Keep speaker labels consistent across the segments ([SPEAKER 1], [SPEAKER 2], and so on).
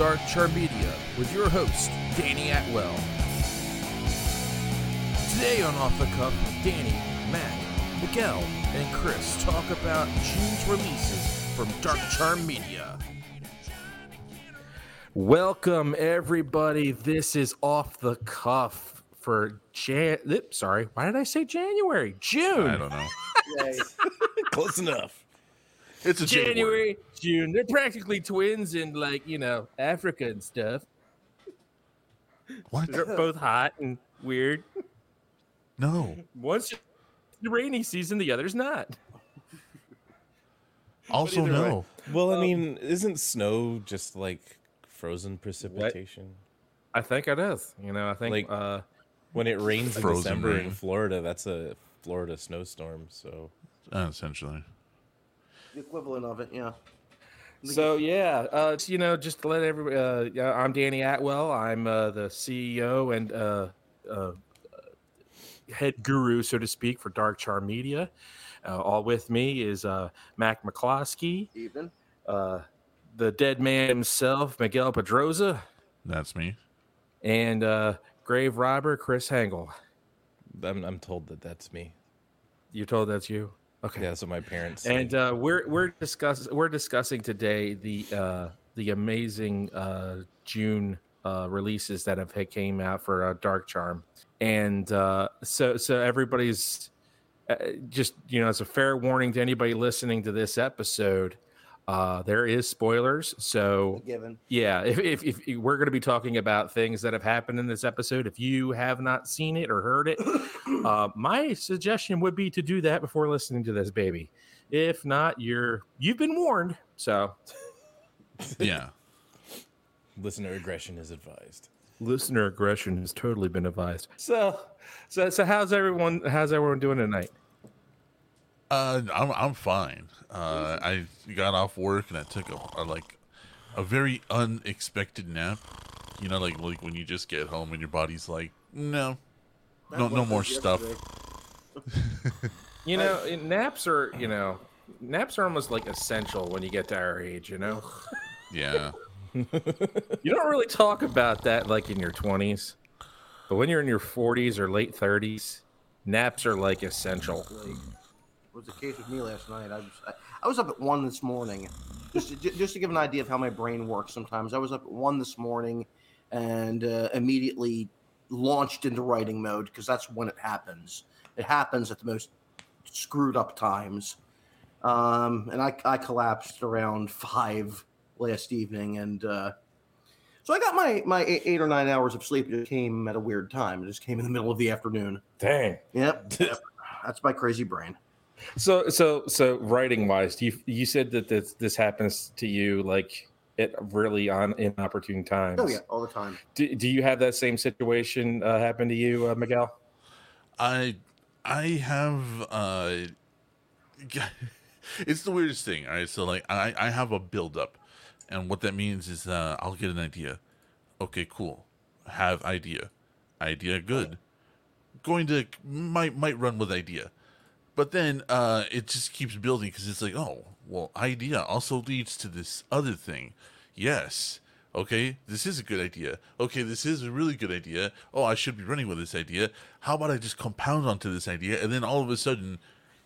[SPEAKER 1] stage with Dark Charm Media with your host, Danny Atwell. Today on Off the Cuff, Danny, Matt, Miguel, and Chris talk about June's releases from Dark Charm Media. Welcome, everybody. This is Off the Cuff for Jan. Sorry, why did I say January? June.
[SPEAKER 2] I don't know.
[SPEAKER 3] Close enough.
[SPEAKER 2] It's a January.
[SPEAKER 1] January, June. They're practically twins in like you know Africa and stuff.
[SPEAKER 2] What?
[SPEAKER 1] They're both hot and weird.
[SPEAKER 2] No.
[SPEAKER 1] One's the rainy season, the other's not.
[SPEAKER 2] Also,
[SPEAKER 1] either
[SPEAKER 2] no.
[SPEAKER 3] Well, I
[SPEAKER 1] Um,
[SPEAKER 3] mean, isn't snow just like frozen precipitation?
[SPEAKER 1] I think it is. You know, I think
[SPEAKER 3] Like-
[SPEAKER 1] uh,
[SPEAKER 3] When it rains in December
[SPEAKER 2] rain.
[SPEAKER 3] in Florida, that's a Florida snowstorm. So
[SPEAKER 2] Uh, essentially.
[SPEAKER 4] The equivalent of it, yeah.
[SPEAKER 1] So yeah, uh, it's, you know, just to let everybody. Uh, yeah, I'm Danny Atwell. I'm uh, the CEO and uh, uh, head guru, so to speak, for Dark Charm Media. Uh, all with me is uh, Mac McCloskey,
[SPEAKER 4] Evening.
[SPEAKER 1] uh, the dead man himself, Miguel Pedroza,
[SPEAKER 2] That's me.
[SPEAKER 1] and uh, grave robber Chris Hengel.
[SPEAKER 3] I'm, I'm told that that's me.
[SPEAKER 1] You told that's you. Okay.
[SPEAKER 3] Yeah, that's what my parents.
[SPEAKER 1] And uh, we're we're discuss we're discussing today the uh, the amazing uh, June uh, releases that have came out for uh, Dark Charm, and uh, so so everybody's uh, just you know as a fair warning to anybody listening to this episode, uh, there is spoilers. So
[SPEAKER 4] Given.
[SPEAKER 1] yeah, if, if, if we're going to be talking about things that have happened in this episode, if you have not seen it or heard it, uh, my suggestion would be to do that before listening to this baby. If not, you're you've been warned. So
[SPEAKER 2] Yeah.
[SPEAKER 3] listener aggression is advised.
[SPEAKER 1] listener aggression has totally been advised. So so so how's everyone how's everyone doing tonight?
[SPEAKER 2] Uh, I'm I'm fine. Uh, I got off work and I took a, a like a very unexpected nap. You know, like like when you just get home and your body's like, no, no, no more stuff.
[SPEAKER 1] You know, naps are you know naps are almost like essential when you get to our age. You know,
[SPEAKER 2] Yeah.
[SPEAKER 1] you don't really talk about that like in your twenties, but when you're in your forties or late thirties, naps are like essential.
[SPEAKER 4] Was the case with me last night. I was I, I was up at one this morning, just to, just to give an idea of how my brain works. Sometimes I was up at one this morning, and uh, immediately launched into writing mode because that's when it happens. It happens at the most screwed up times. Um, and I, I collapsed around five last evening, and uh, so I got my my eight, eight or nine hours of sleep. It came at a weird time. It just came in the middle of the afternoon.
[SPEAKER 1] Dang.
[SPEAKER 4] Yep, yep. that's my crazy brain.
[SPEAKER 1] So so so writing wise, you you said that this this happens to you like at really on inopportune times.
[SPEAKER 4] Oh yeah, all the time.
[SPEAKER 1] Do, do you have that same situation uh, happen to you, uh, Miguel?
[SPEAKER 2] I I have uh it's the weirdest thing. All right, so like I I have a buildup, and what that means is uh, I'll get an idea. Okay, cool. Have idea, idea good. Going to might might run with idea, but then uh it just keeps building because it's like oh well idea also leads to this other thing. Yes. Okay, this is a good idea. Okay, this is a really good idea. Oh, I should be running with this idea. How about I just compound onto this idea and then all of a sudden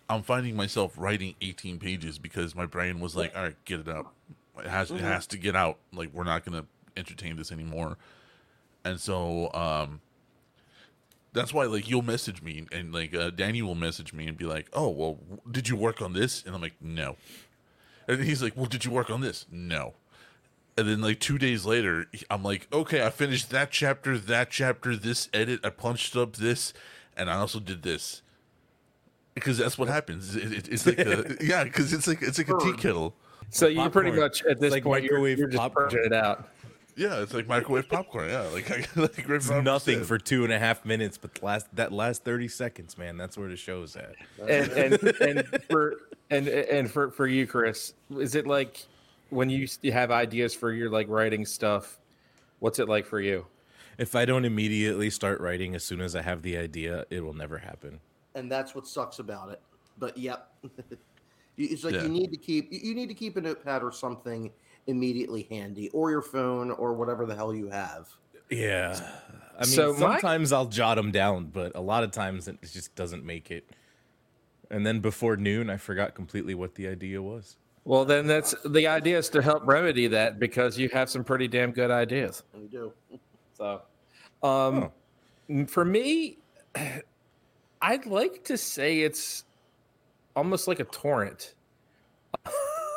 [SPEAKER 2] I'm finding myself writing 18 pages because my brain was like, "All right, get it out. It has it has to get out. Like we're not going to entertain this anymore." And so um that's why like you'll message me and like uh, Danny will message me and be like, "Oh, well, w- did you work on this?" And I'm like, "No." And he's like, "Well, did you work on this?" No. And then like 2 days later, I'm like, "Okay, I finished that chapter, that chapter, this edit, I punched up this, and I also did this." Because that's what happens. It, it, it's like a, yeah, because it's like it's like a tea kettle.
[SPEAKER 1] So you're pretty much at this
[SPEAKER 3] like
[SPEAKER 1] point you're, you're just
[SPEAKER 3] popcorn.
[SPEAKER 1] purging it out.
[SPEAKER 2] Yeah, it's like microwave popcorn. Yeah, like like
[SPEAKER 3] It's nothing
[SPEAKER 2] said.
[SPEAKER 3] for two and a half minutes, but last that last thirty seconds, man, that's where the show's at.
[SPEAKER 1] And and and for and and for for you, Chris, is it like when you have ideas for your like writing stuff? What's it like for you?
[SPEAKER 3] If I don't immediately start writing as soon as I have the idea, it will never happen.
[SPEAKER 4] and that's what sucks about it. But yep, it's like
[SPEAKER 2] Yeah.
[SPEAKER 4] you need to keep you you need to keep a notepad or something immediately handy, or your phone, or whatever the hell you have.
[SPEAKER 3] Yeah. I mean,
[SPEAKER 1] So my-
[SPEAKER 3] sometimes I'll jot them down, but a lot of times it just doesn't make it. And then before noon, I forgot completely what the idea was.
[SPEAKER 1] Well, then that's the idea is to help remedy that because you have some pretty damn good ideas.
[SPEAKER 4] We do.
[SPEAKER 1] So, um, for me, I'd like to say it's almost like a torrent.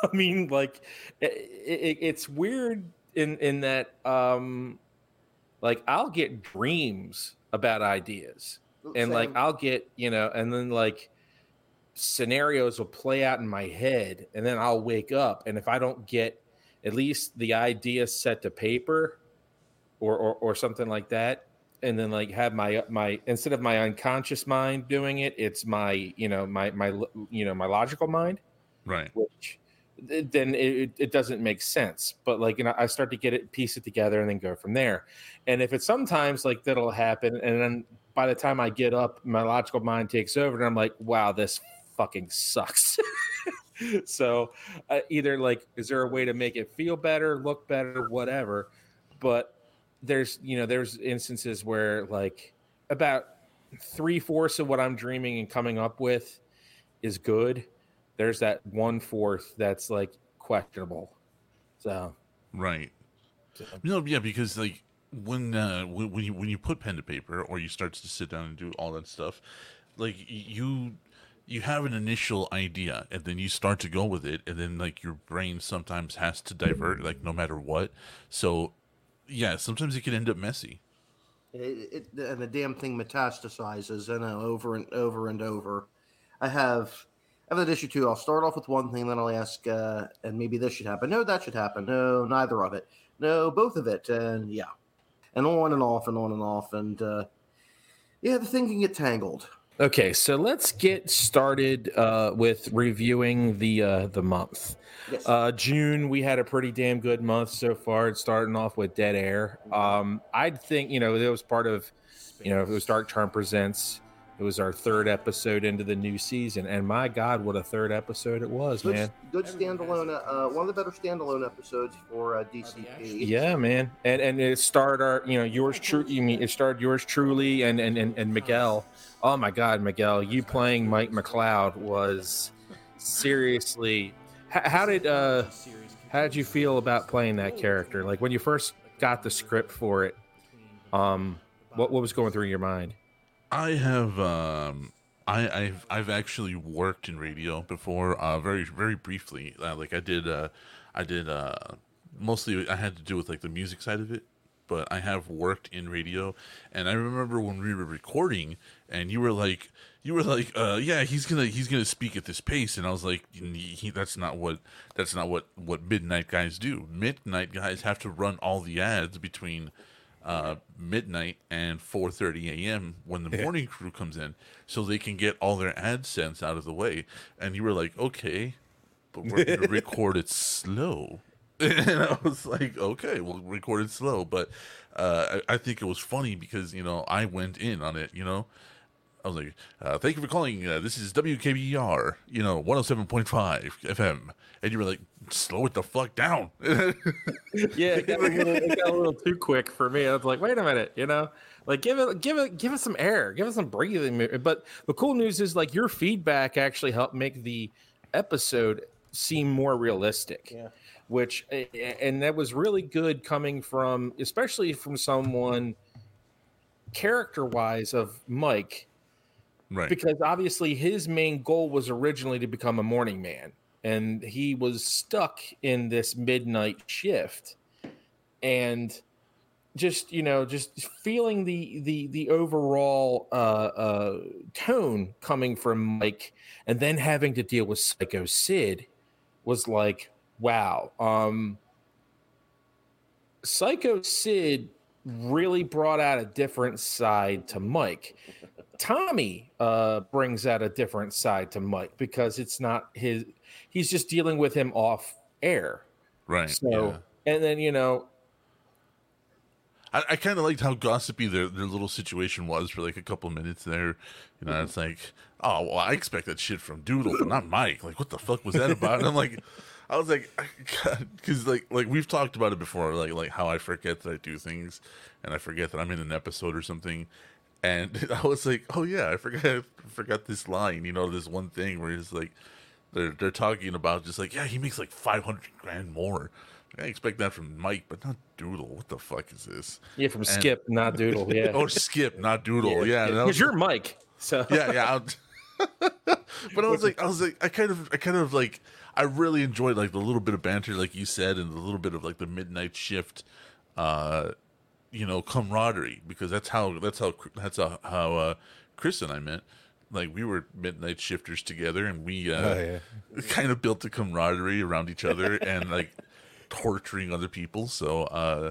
[SPEAKER 1] I mean, like it, it, it's weird in in that, um, like I'll get dreams about ideas, and like I'll get you know, and then like scenarios will play out in my head, and then I'll wake up, and if I don't get at least the idea set to paper, or or, or something like that, and then like have my my instead of my unconscious mind doing it, it's my you know my my you know my logical mind
[SPEAKER 2] Right.
[SPEAKER 1] which then it, it doesn't make sense. But like, you know, I start to get it, piece it together, and then go from there. And if it's sometimes like that'll happen, and then by the time I get up, my logical mind takes over, and I'm like, wow, this fucking sucks. so uh, either like, is there a way to make it feel better, look better, whatever? But there's you know there's instances where like about three fourths of what I'm dreaming and coming up with is good there's that one fourth that's like questionable. So
[SPEAKER 2] Right.
[SPEAKER 1] So-
[SPEAKER 2] No, yeah, because like when uh when, when you when you put pen to paper or you start to sit down and do all that stuff, like you you have an initial idea and then you start to go with it and then like your brain sometimes has to divert like no matter what. So yeah, sometimes it can end up messy.
[SPEAKER 4] It, it, and the damn thing metastasizes, I know, over and over and over. I have, I have that issue too. I'll start off with one thing, then I'll ask, uh, and maybe this should happen. No, that should happen. No, neither of it. No, both of it. And yeah, and on and off and on and off. And uh, yeah, the thing can get tangled.
[SPEAKER 1] okay, so let's get started uh, with reviewing the uh, the month.
[SPEAKER 4] Yes.
[SPEAKER 1] Uh, June, we had a pretty damn good month so far. It's starting off with Dead Air. Um, I'd think you know it was part of you know it was Dark Charm presents. It was our third episode into the new season, and my God, what a third episode it was,
[SPEAKER 4] good,
[SPEAKER 1] man!
[SPEAKER 4] good standalone. Uh, one of the better standalone episodes for uh, DCP.
[SPEAKER 1] Yeah, man, and and it starred our, you know, yours true. You mean it starred yours truly and and and, and Miguel. Oh my God, Miguel, you playing Mike McLeod was seriously. How, how did uh, how did you feel about playing that character? Like when you first got the script for it, um, what what was going through your mind?
[SPEAKER 2] I have um I I've I've actually worked in radio before uh very very briefly. Uh, like I did uh I did uh mostly I had to do with like the music side of it but I have worked in radio. And I remember when we were recording and you were like you were like uh yeah he's gonna he's gonna speak at this pace. And I was like he, that's not what that's not what what midnight guys do. Midnight guys have to run all the ads between uh, midnight and 4:30 a.m. when the morning crew comes in, so they can get all their AdSense out of the way. And you were like, okay, but we're gonna record it slow. And I was like, okay, we'll record it slow. But uh, I, I think it was funny because you know I went in on it. You know, I was like, uh, thank you for calling. Uh, this is WKBR. You know, 107.5 FM. And you were like, slow it the fuck down.
[SPEAKER 1] Yeah, it got, a little, it got a little too quick for me. I was like, wait a minute, you know, like give it, give it, give it some air, give it some breathing. But the cool news is like your feedback actually helped make the episode seem more realistic.
[SPEAKER 4] Yeah.
[SPEAKER 1] Which and that was really good coming from, especially from someone character wise of Mike
[SPEAKER 2] right.
[SPEAKER 1] because obviously his main goal was originally to become a morning man and he was stuck in this midnight shift and just you know just feeling the the the overall uh uh tone coming from mike and then having to deal with psycho sid was like wow um psycho sid really brought out a different side to mike Tommy uh, brings out a different side to Mike because it's not his. He's just dealing with him off air.
[SPEAKER 2] right.
[SPEAKER 1] So,
[SPEAKER 2] yeah.
[SPEAKER 1] and then you know,
[SPEAKER 2] I, I kind of liked how gossipy their, their little situation was for like a couple minutes there. You know, it's like, oh, well, I expect that shit from Doodle, but not Mike. Like, what the fuck was that about? And I'm like, I was like, because like like we've talked about it before, like like how I forget that I do things, and I forget that I'm in an episode or something, and I was like, oh yeah, I forgot I forgot this line, you know, this one thing where he's like they're they're talking about just like yeah, he makes like five hundred grand more. I expect that from Mike, but not Doodle. What the fuck is this?
[SPEAKER 1] Yeah, from Skip, not Doodle. Yeah.
[SPEAKER 2] or Skip, not Doodle. Yeah,
[SPEAKER 1] because
[SPEAKER 2] was-
[SPEAKER 1] you're Mike. So
[SPEAKER 2] yeah, yeah. But I was like, I was like, I kind of, I kind of like, I really enjoyed like the little bit of banter, like you said, and the little bit of like the midnight shift, uh, you know, camaraderie because that's how that's how that's how, how uh, Chris and I met. Like we were midnight shifters together, and we uh,
[SPEAKER 3] Oh, yeah.
[SPEAKER 2] kind of built a camaraderie around each other and like torturing other people. So uh,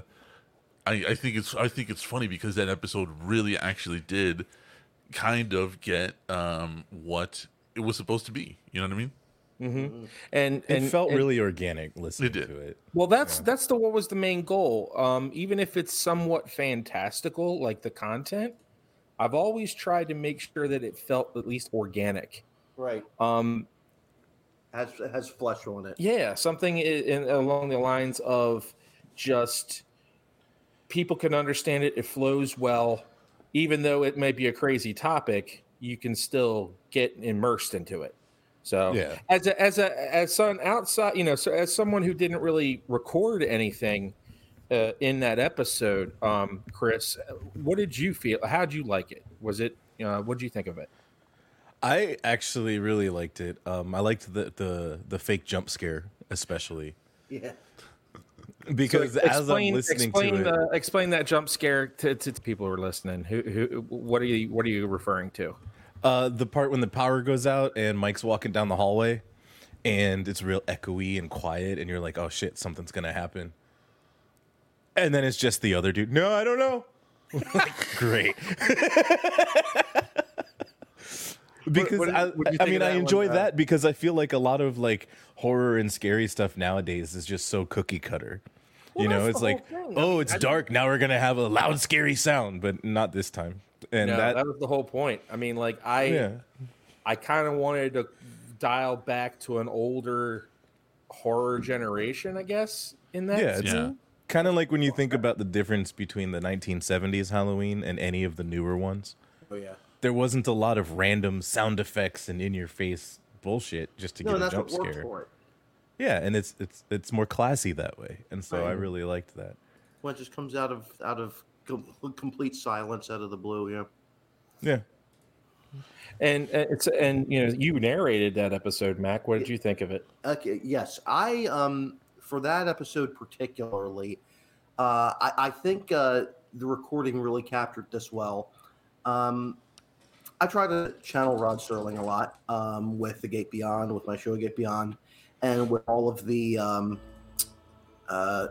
[SPEAKER 2] I, I think it's I think it's funny because that episode really actually did kind of get um, what it was supposed to be. You know what I mean?
[SPEAKER 1] And
[SPEAKER 3] It
[SPEAKER 1] and
[SPEAKER 3] felt
[SPEAKER 1] and-
[SPEAKER 3] really organic listening
[SPEAKER 2] It
[SPEAKER 3] to it.
[SPEAKER 1] Well, that's that's the what was the main goal. Um, even if it's somewhat fantastical, like the content, I've always tried to make sure that it felt at least organic.
[SPEAKER 4] Right.
[SPEAKER 1] Um,
[SPEAKER 4] Has has flesh on it.
[SPEAKER 1] yeah, something i- in, along the lines of just people can understand it. It flows well, even though it may be a crazy topic. You can still get immersed into it. So
[SPEAKER 3] Yeah.
[SPEAKER 1] as a as a as some outside, you know, so as someone who didn't really record anything uh, in that episode, um, Chris, what did you feel? How'd you like it? Was it? Uh, what did you think of it?
[SPEAKER 3] I actually really liked it. Um, I liked the, the the fake jump scare especially
[SPEAKER 4] Yeah.
[SPEAKER 3] because
[SPEAKER 1] So
[SPEAKER 3] as I'm listening
[SPEAKER 1] explain
[SPEAKER 3] to it,
[SPEAKER 1] explain that jump scare to, to people who are listening. Who, who, what are you, what are you referring to?
[SPEAKER 3] Uh, the part when the power goes out and Mike's walking down the hallway, and it's real echoey and quiet, and you're like, "Oh shit, something's gonna happen," and then it's just the other dude. No, I don't know. Great. because
[SPEAKER 1] what did-
[SPEAKER 3] I,
[SPEAKER 1] what did
[SPEAKER 3] I mean, I
[SPEAKER 1] that one,
[SPEAKER 3] enjoy
[SPEAKER 1] uh,
[SPEAKER 3] that because I feel like a lot of like horror and scary stuff nowadays is just so cookie cutter. you know, it's like,
[SPEAKER 1] whole thing. I
[SPEAKER 3] oh,
[SPEAKER 1] mean,
[SPEAKER 3] it's
[SPEAKER 1] I-
[SPEAKER 3] dark. Now we're gonna have a loud, scary sound, but not this time. And
[SPEAKER 1] No,
[SPEAKER 3] that,
[SPEAKER 1] that, was the whole point. I mean, like I,
[SPEAKER 3] yeah,
[SPEAKER 1] I kind of wanted to dial back to an older horror generation, I guess. In that,
[SPEAKER 3] yeah, it's
[SPEAKER 2] Yeah.
[SPEAKER 3] kind of like when you think about the difference between the 1970s Halloween and any of the newer ones.
[SPEAKER 4] Oh yeah.
[SPEAKER 3] There wasn't a lot of random sound effects and in-your-face bullshit just to
[SPEAKER 4] No,
[SPEAKER 3] get a
[SPEAKER 4] that's
[SPEAKER 3] jump
[SPEAKER 4] what
[SPEAKER 3] scare.
[SPEAKER 4] for it.
[SPEAKER 3] Yeah, and it's it's it's more classy that way, and so I
[SPEAKER 4] Right.
[SPEAKER 3] really liked that.
[SPEAKER 4] When it just comes out of out of com- complete silence out of the blue. Yeah.
[SPEAKER 3] Yeah.
[SPEAKER 1] and uh, it's and you know you narrated that episode, Mac. What did you think of it?
[SPEAKER 4] Okay. Yes, I um for that episode particularly, uh, I, I think uh, the recording really captured this well. Um, I try to channel Rod Serling a lot um, with the Gate Beyond, with my show Gate Beyond, and with all of the um, uh,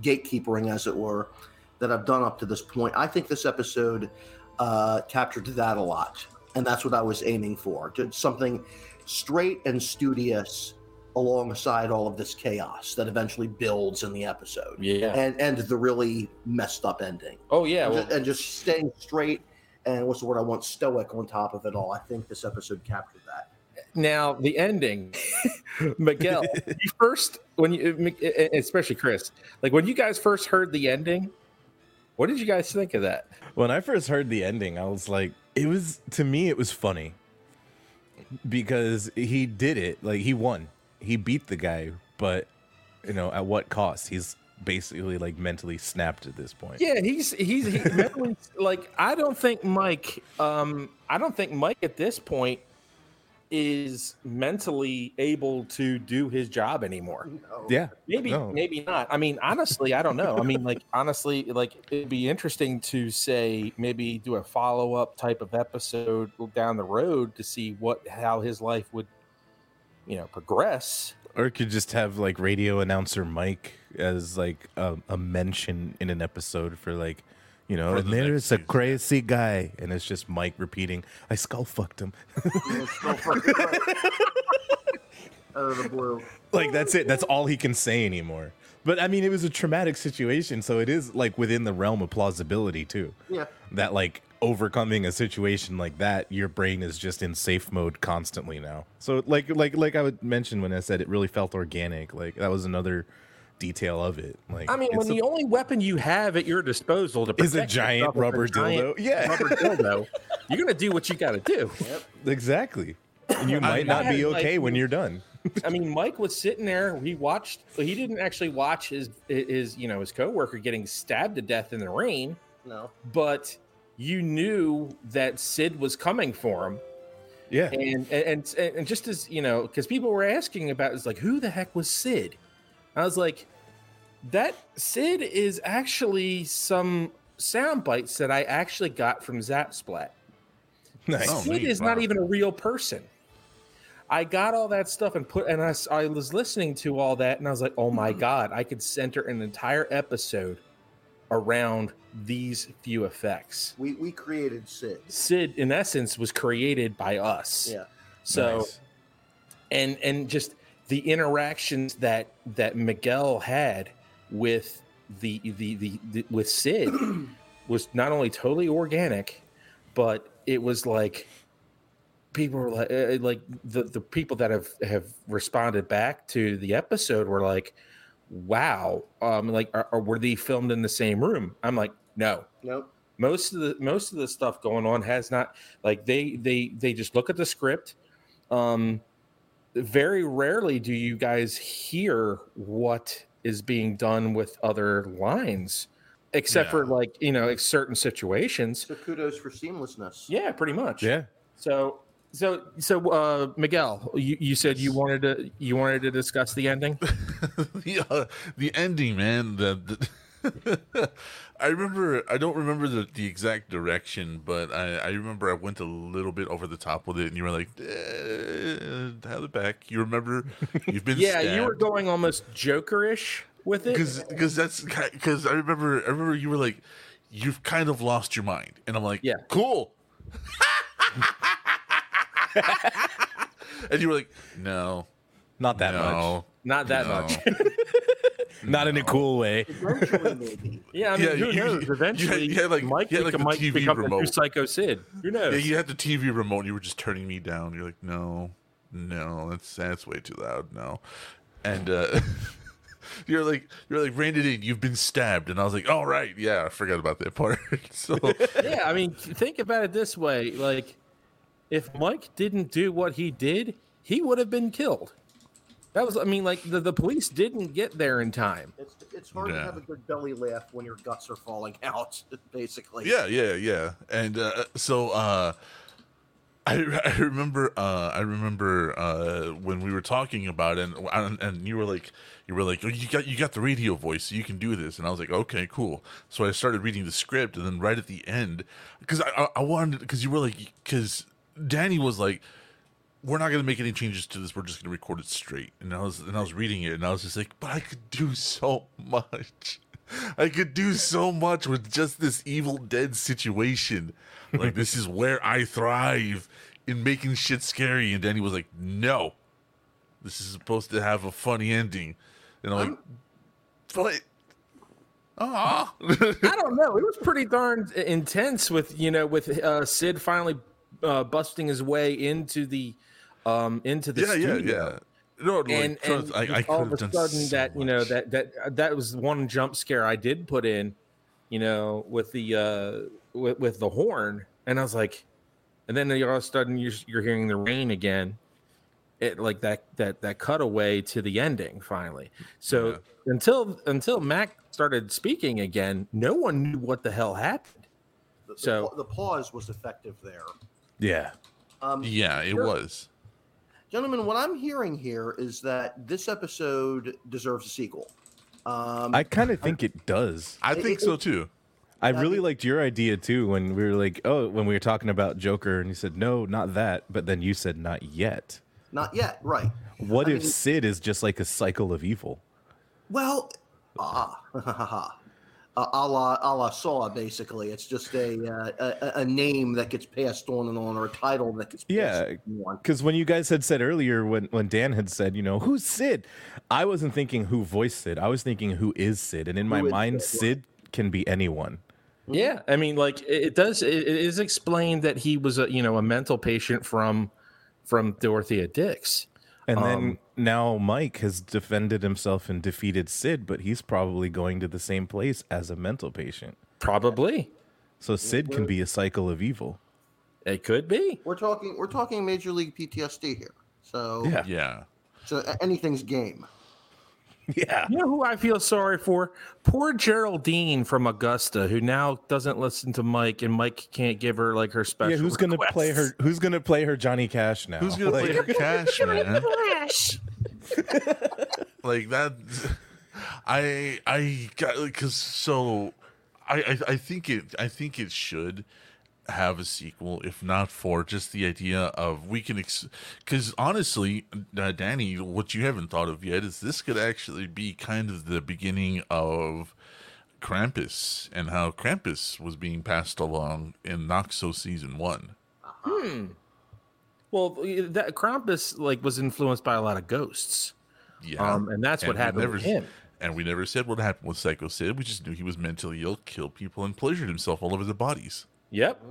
[SPEAKER 4] gatekeepering, as it were, that I've done up to this point. I think this episode uh, captured that a lot, and that's what I was aiming for. Just something straight and studious alongside all of this chaos that eventually builds in the episode,
[SPEAKER 1] Yeah.
[SPEAKER 4] and and the really messed up ending,
[SPEAKER 1] Oh yeah.
[SPEAKER 4] and,
[SPEAKER 1] Well,
[SPEAKER 4] just, and just staying straight. And what's the word I want? Stoic on top of it all. I think this episode captured that.
[SPEAKER 1] now the ending, Miguel. you first when you, especially Chris, like when you guys first heard the ending, what did you guys think of that?
[SPEAKER 3] When I first heard the ending, I was like, it was to me, it was funny because he did it. Like he won, he beat the guy, but you know, at what cost? He's basically like mentally snapped at this point.
[SPEAKER 1] Yeah, he's he's he, mentally, like I don't think Mike. Um, I don't think Mike at this point is mentally able to do his job anymore.
[SPEAKER 3] yeah,
[SPEAKER 1] Maybe,
[SPEAKER 3] No.
[SPEAKER 1] maybe not. I mean, honestly, I don't know. I mean, like honestly, like it'd be interesting to say maybe do a follow up type of episode down the road to see what how his life would, you know, progress.
[SPEAKER 3] Or it could just have like radio announcer Mike as like a, a mention in an episode for like, you know, and
[SPEAKER 2] the next
[SPEAKER 3] there's a crazy guy, and it's just Mike repeating, "I skull fucked him."
[SPEAKER 4] Let's go for it. Out of the blue.
[SPEAKER 3] like that's it. That's all he can say anymore. But I mean, it was a traumatic situation, so it is like within the realm of plausibility too.
[SPEAKER 4] Yeah.
[SPEAKER 3] That like overcoming a situation like that, your brain is just in safe mode constantly now. So like like like I would mention when I said it really felt organic. Like that was another detail of it. Like
[SPEAKER 1] I mean, when
[SPEAKER 3] a-
[SPEAKER 1] the only weapon you have at your disposal to
[SPEAKER 3] Is a giant
[SPEAKER 1] yourself is a
[SPEAKER 3] rubber
[SPEAKER 1] giant
[SPEAKER 3] dildo. Yeah.
[SPEAKER 1] rubber dildo, you're gonna do what you got to do.
[SPEAKER 3] exactly. And you might
[SPEAKER 1] mean,
[SPEAKER 3] not
[SPEAKER 1] I
[SPEAKER 3] be
[SPEAKER 1] had, like-
[SPEAKER 3] okay when you're done.
[SPEAKER 1] I mean, Mike was sitting there. He watched. He didn't actually watch his his you know his coworker getting stabbed to death in the rain,
[SPEAKER 4] No.
[SPEAKER 1] but you knew that Sid was coming for him.
[SPEAKER 3] Yeah.
[SPEAKER 1] and and and, and just as you know because people were asking about it's like who the heck was sid i was like that sid is actually some sound bites that i actually got from zapsplat
[SPEAKER 3] Nice.
[SPEAKER 2] Oh,
[SPEAKER 1] sid
[SPEAKER 2] neat.
[SPEAKER 1] is not even a real person i got all that stuff and put and I was listening to all that and i was like oh my hmm. god i could center an entire episode around these few effects
[SPEAKER 4] We we created Sid.
[SPEAKER 1] sid in essence was created by us
[SPEAKER 4] Yeah.
[SPEAKER 1] so
[SPEAKER 3] Nice.
[SPEAKER 1] and and just the interactions that that Miguel had with the the the, the with Sid was not only totally organic, but it was like people were like uh, like the the people that have have responded back to the episode were like, "Wow, um, like are, are were they filmed in the same room?" I'm like, "No."
[SPEAKER 4] Nope.
[SPEAKER 1] most of the most of the stuff going on has not like they they they just look at the script um very rarely do you guys hear what is being done with other lines except for like you know like certain situations
[SPEAKER 4] So kudos for seamlessness.
[SPEAKER 1] yeah pretty much
[SPEAKER 3] Yeah.
[SPEAKER 1] so so so uh miguel you, you said you wanted to you wanted to discuss the ending
[SPEAKER 2] the uh, the ending, man. The, the I remember. I don't remember the, the exact direction, but I, I remember I went a little bit over the top with it, and you were like, eh, "Have it back." You remember? You've been
[SPEAKER 1] yeah you were going almost jokerish with it
[SPEAKER 2] because because that's because I remember I remember you were like, "You've kind of lost your mind," and I'm like,
[SPEAKER 1] Yeah.
[SPEAKER 2] cool." and you were like, "No,
[SPEAKER 3] Not that much.
[SPEAKER 1] not that
[SPEAKER 2] no."
[SPEAKER 1] much
[SPEAKER 3] Not in a cool way.
[SPEAKER 4] Eventually, maybe.
[SPEAKER 1] Yeah, I mean,
[SPEAKER 2] Yeah,
[SPEAKER 1] who
[SPEAKER 2] you-
[SPEAKER 1] knows?
[SPEAKER 2] you-
[SPEAKER 1] Eventually,
[SPEAKER 2] you had, like-
[SPEAKER 1] Mike,
[SPEAKER 2] you had, like,
[SPEAKER 1] become,
[SPEAKER 2] the
[SPEAKER 1] Mike
[SPEAKER 2] TV
[SPEAKER 1] become the new
[SPEAKER 2] remote.
[SPEAKER 1] Psycho Sid. Who knows?
[SPEAKER 2] Yeah, you had the TV remote. And you were just turning me down. You're like, no, no, that's that's way too loud. No, and uh, you're like, you're like, rein it in. You've been stabbed, and I was like, all right, yeah, I forgot about that part. so
[SPEAKER 1] yeah, I mean, think about it this way: like, if Mike didn't do what he did, he would have been killed. That was, I mean, like the, the police didn't get there in time.
[SPEAKER 4] It's it's hard to have a good belly laugh when your guts are falling out. Basically.
[SPEAKER 2] yeah, yeah, yeah, and uh, so uh, I I remember uh, I remember uh, when we were talking about it, and, and and you were like. You were like, oh, you got you got the radio voice, so you can do this. And I was like, okay, cool. So I started reading the script, and then right at the end, because I, I I wanted because you were like, because Danny was like, we're not going to make any changes to this. We're just going to record it straight. And I was and I was reading it, and I was just like, but I could do so much. I could do so much with just this Evil Dead situation. Like this is where I thrive in making shit scary. And Danny was like, no, this is supposed to have a funny ending. And I'm like, but. Ah,
[SPEAKER 1] I don't know. It was pretty darn intense with you know with uh, Sid finally uh, busting his way into the um into the
[SPEAKER 2] yeah, yeah,
[SPEAKER 1] studio.
[SPEAKER 2] yeah. No, like,
[SPEAKER 1] and, and
[SPEAKER 2] I, I
[SPEAKER 1] all
[SPEAKER 2] could
[SPEAKER 1] of a sudden
[SPEAKER 2] so
[SPEAKER 1] that you know that that that was one jump scare I did put in, you know, with the uh with, with the horn, and I was like, and then all of a sudden you're you're hearing the rain again, it like that that that cutaway to the ending finally. So until until Mac started speaking again, no one knew what the hell happened.
[SPEAKER 4] The, the
[SPEAKER 1] So-
[SPEAKER 4] pa- the pause was effective there.
[SPEAKER 3] Yeah.
[SPEAKER 4] Um,
[SPEAKER 2] yeah, it
[SPEAKER 4] Sure.
[SPEAKER 2] was.
[SPEAKER 4] Gentlemen, what I'm hearing here is that this episode deserves a sequel. Um,
[SPEAKER 3] I kind of think it does.
[SPEAKER 2] I think
[SPEAKER 4] it-
[SPEAKER 2] so too.
[SPEAKER 3] I
[SPEAKER 4] I
[SPEAKER 3] really liked your idea too when we were like, oh, when we were talking about Joker, and you said no, not that, but then you said not yet.
[SPEAKER 4] not yet, right?
[SPEAKER 3] What
[SPEAKER 4] I
[SPEAKER 3] if
[SPEAKER 4] mean-
[SPEAKER 3] Sid is just like a cycle of evil?
[SPEAKER 4] Well, ah, uh, a la a la Saw, basically. It's just a, uh, a a name that gets passed on and on, or a title that gets passed
[SPEAKER 3] Yeah. Because when you guys had said earlier, when when Dan had said, you know, who's Sid, I wasn't thinking who voiced Sid. I was thinking who is Sid, and in my mind,
[SPEAKER 4] Sid,
[SPEAKER 3] Sid can be anyone.
[SPEAKER 1] Yeah, I mean, like it it does. It, it is explained that he was a you know a mental patient from from Dorothea Dix.
[SPEAKER 3] And then
[SPEAKER 1] Um,
[SPEAKER 3] now Mike has defended himself and defeated Sid, but he's probably going to the same place as a mental patient.
[SPEAKER 1] Probably
[SPEAKER 3] So Sid can be a cycle of evil.
[SPEAKER 1] it could be.
[SPEAKER 4] We're talking we're talking major league PTSD here. So
[SPEAKER 3] Yeah.
[SPEAKER 2] Yeah.
[SPEAKER 4] so anything's game.
[SPEAKER 3] Yeah.
[SPEAKER 1] You know who I feel sorry for? Poor Geraldine from Augusta, who now doesn't listen to Mike, and Mike can't give her like her special.
[SPEAKER 3] Yeah, who's gonna play her? Who's gonna play her Johnny Cash now?
[SPEAKER 2] Who's gonna play her cash, man? like that i i got because so I, I i think it i think it should have a sequel if not for just the idea of we can because honestly uh, danny what you haven't thought of yet is this could actually be kind of the beginning of krampus and how krampus was being passed along in noxo season one hmm
[SPEAKER 1] Well, that Krampus like was influenced by a lot of ghosts,
[SPEAKER 2] yeah
[SPEAKER 1] um, and that's what
[SPEAKER 2] we
[SPEAKER 1] happened
[SPEAKER 2] never,
[SPEAKER 1] with him.
[SPEAKER 2] And we never said what happened with Psycho Sid. We just knew he was mentally ill, killed people, and pleasured himself all over their bodies.
[SPEAKER 1] Yep,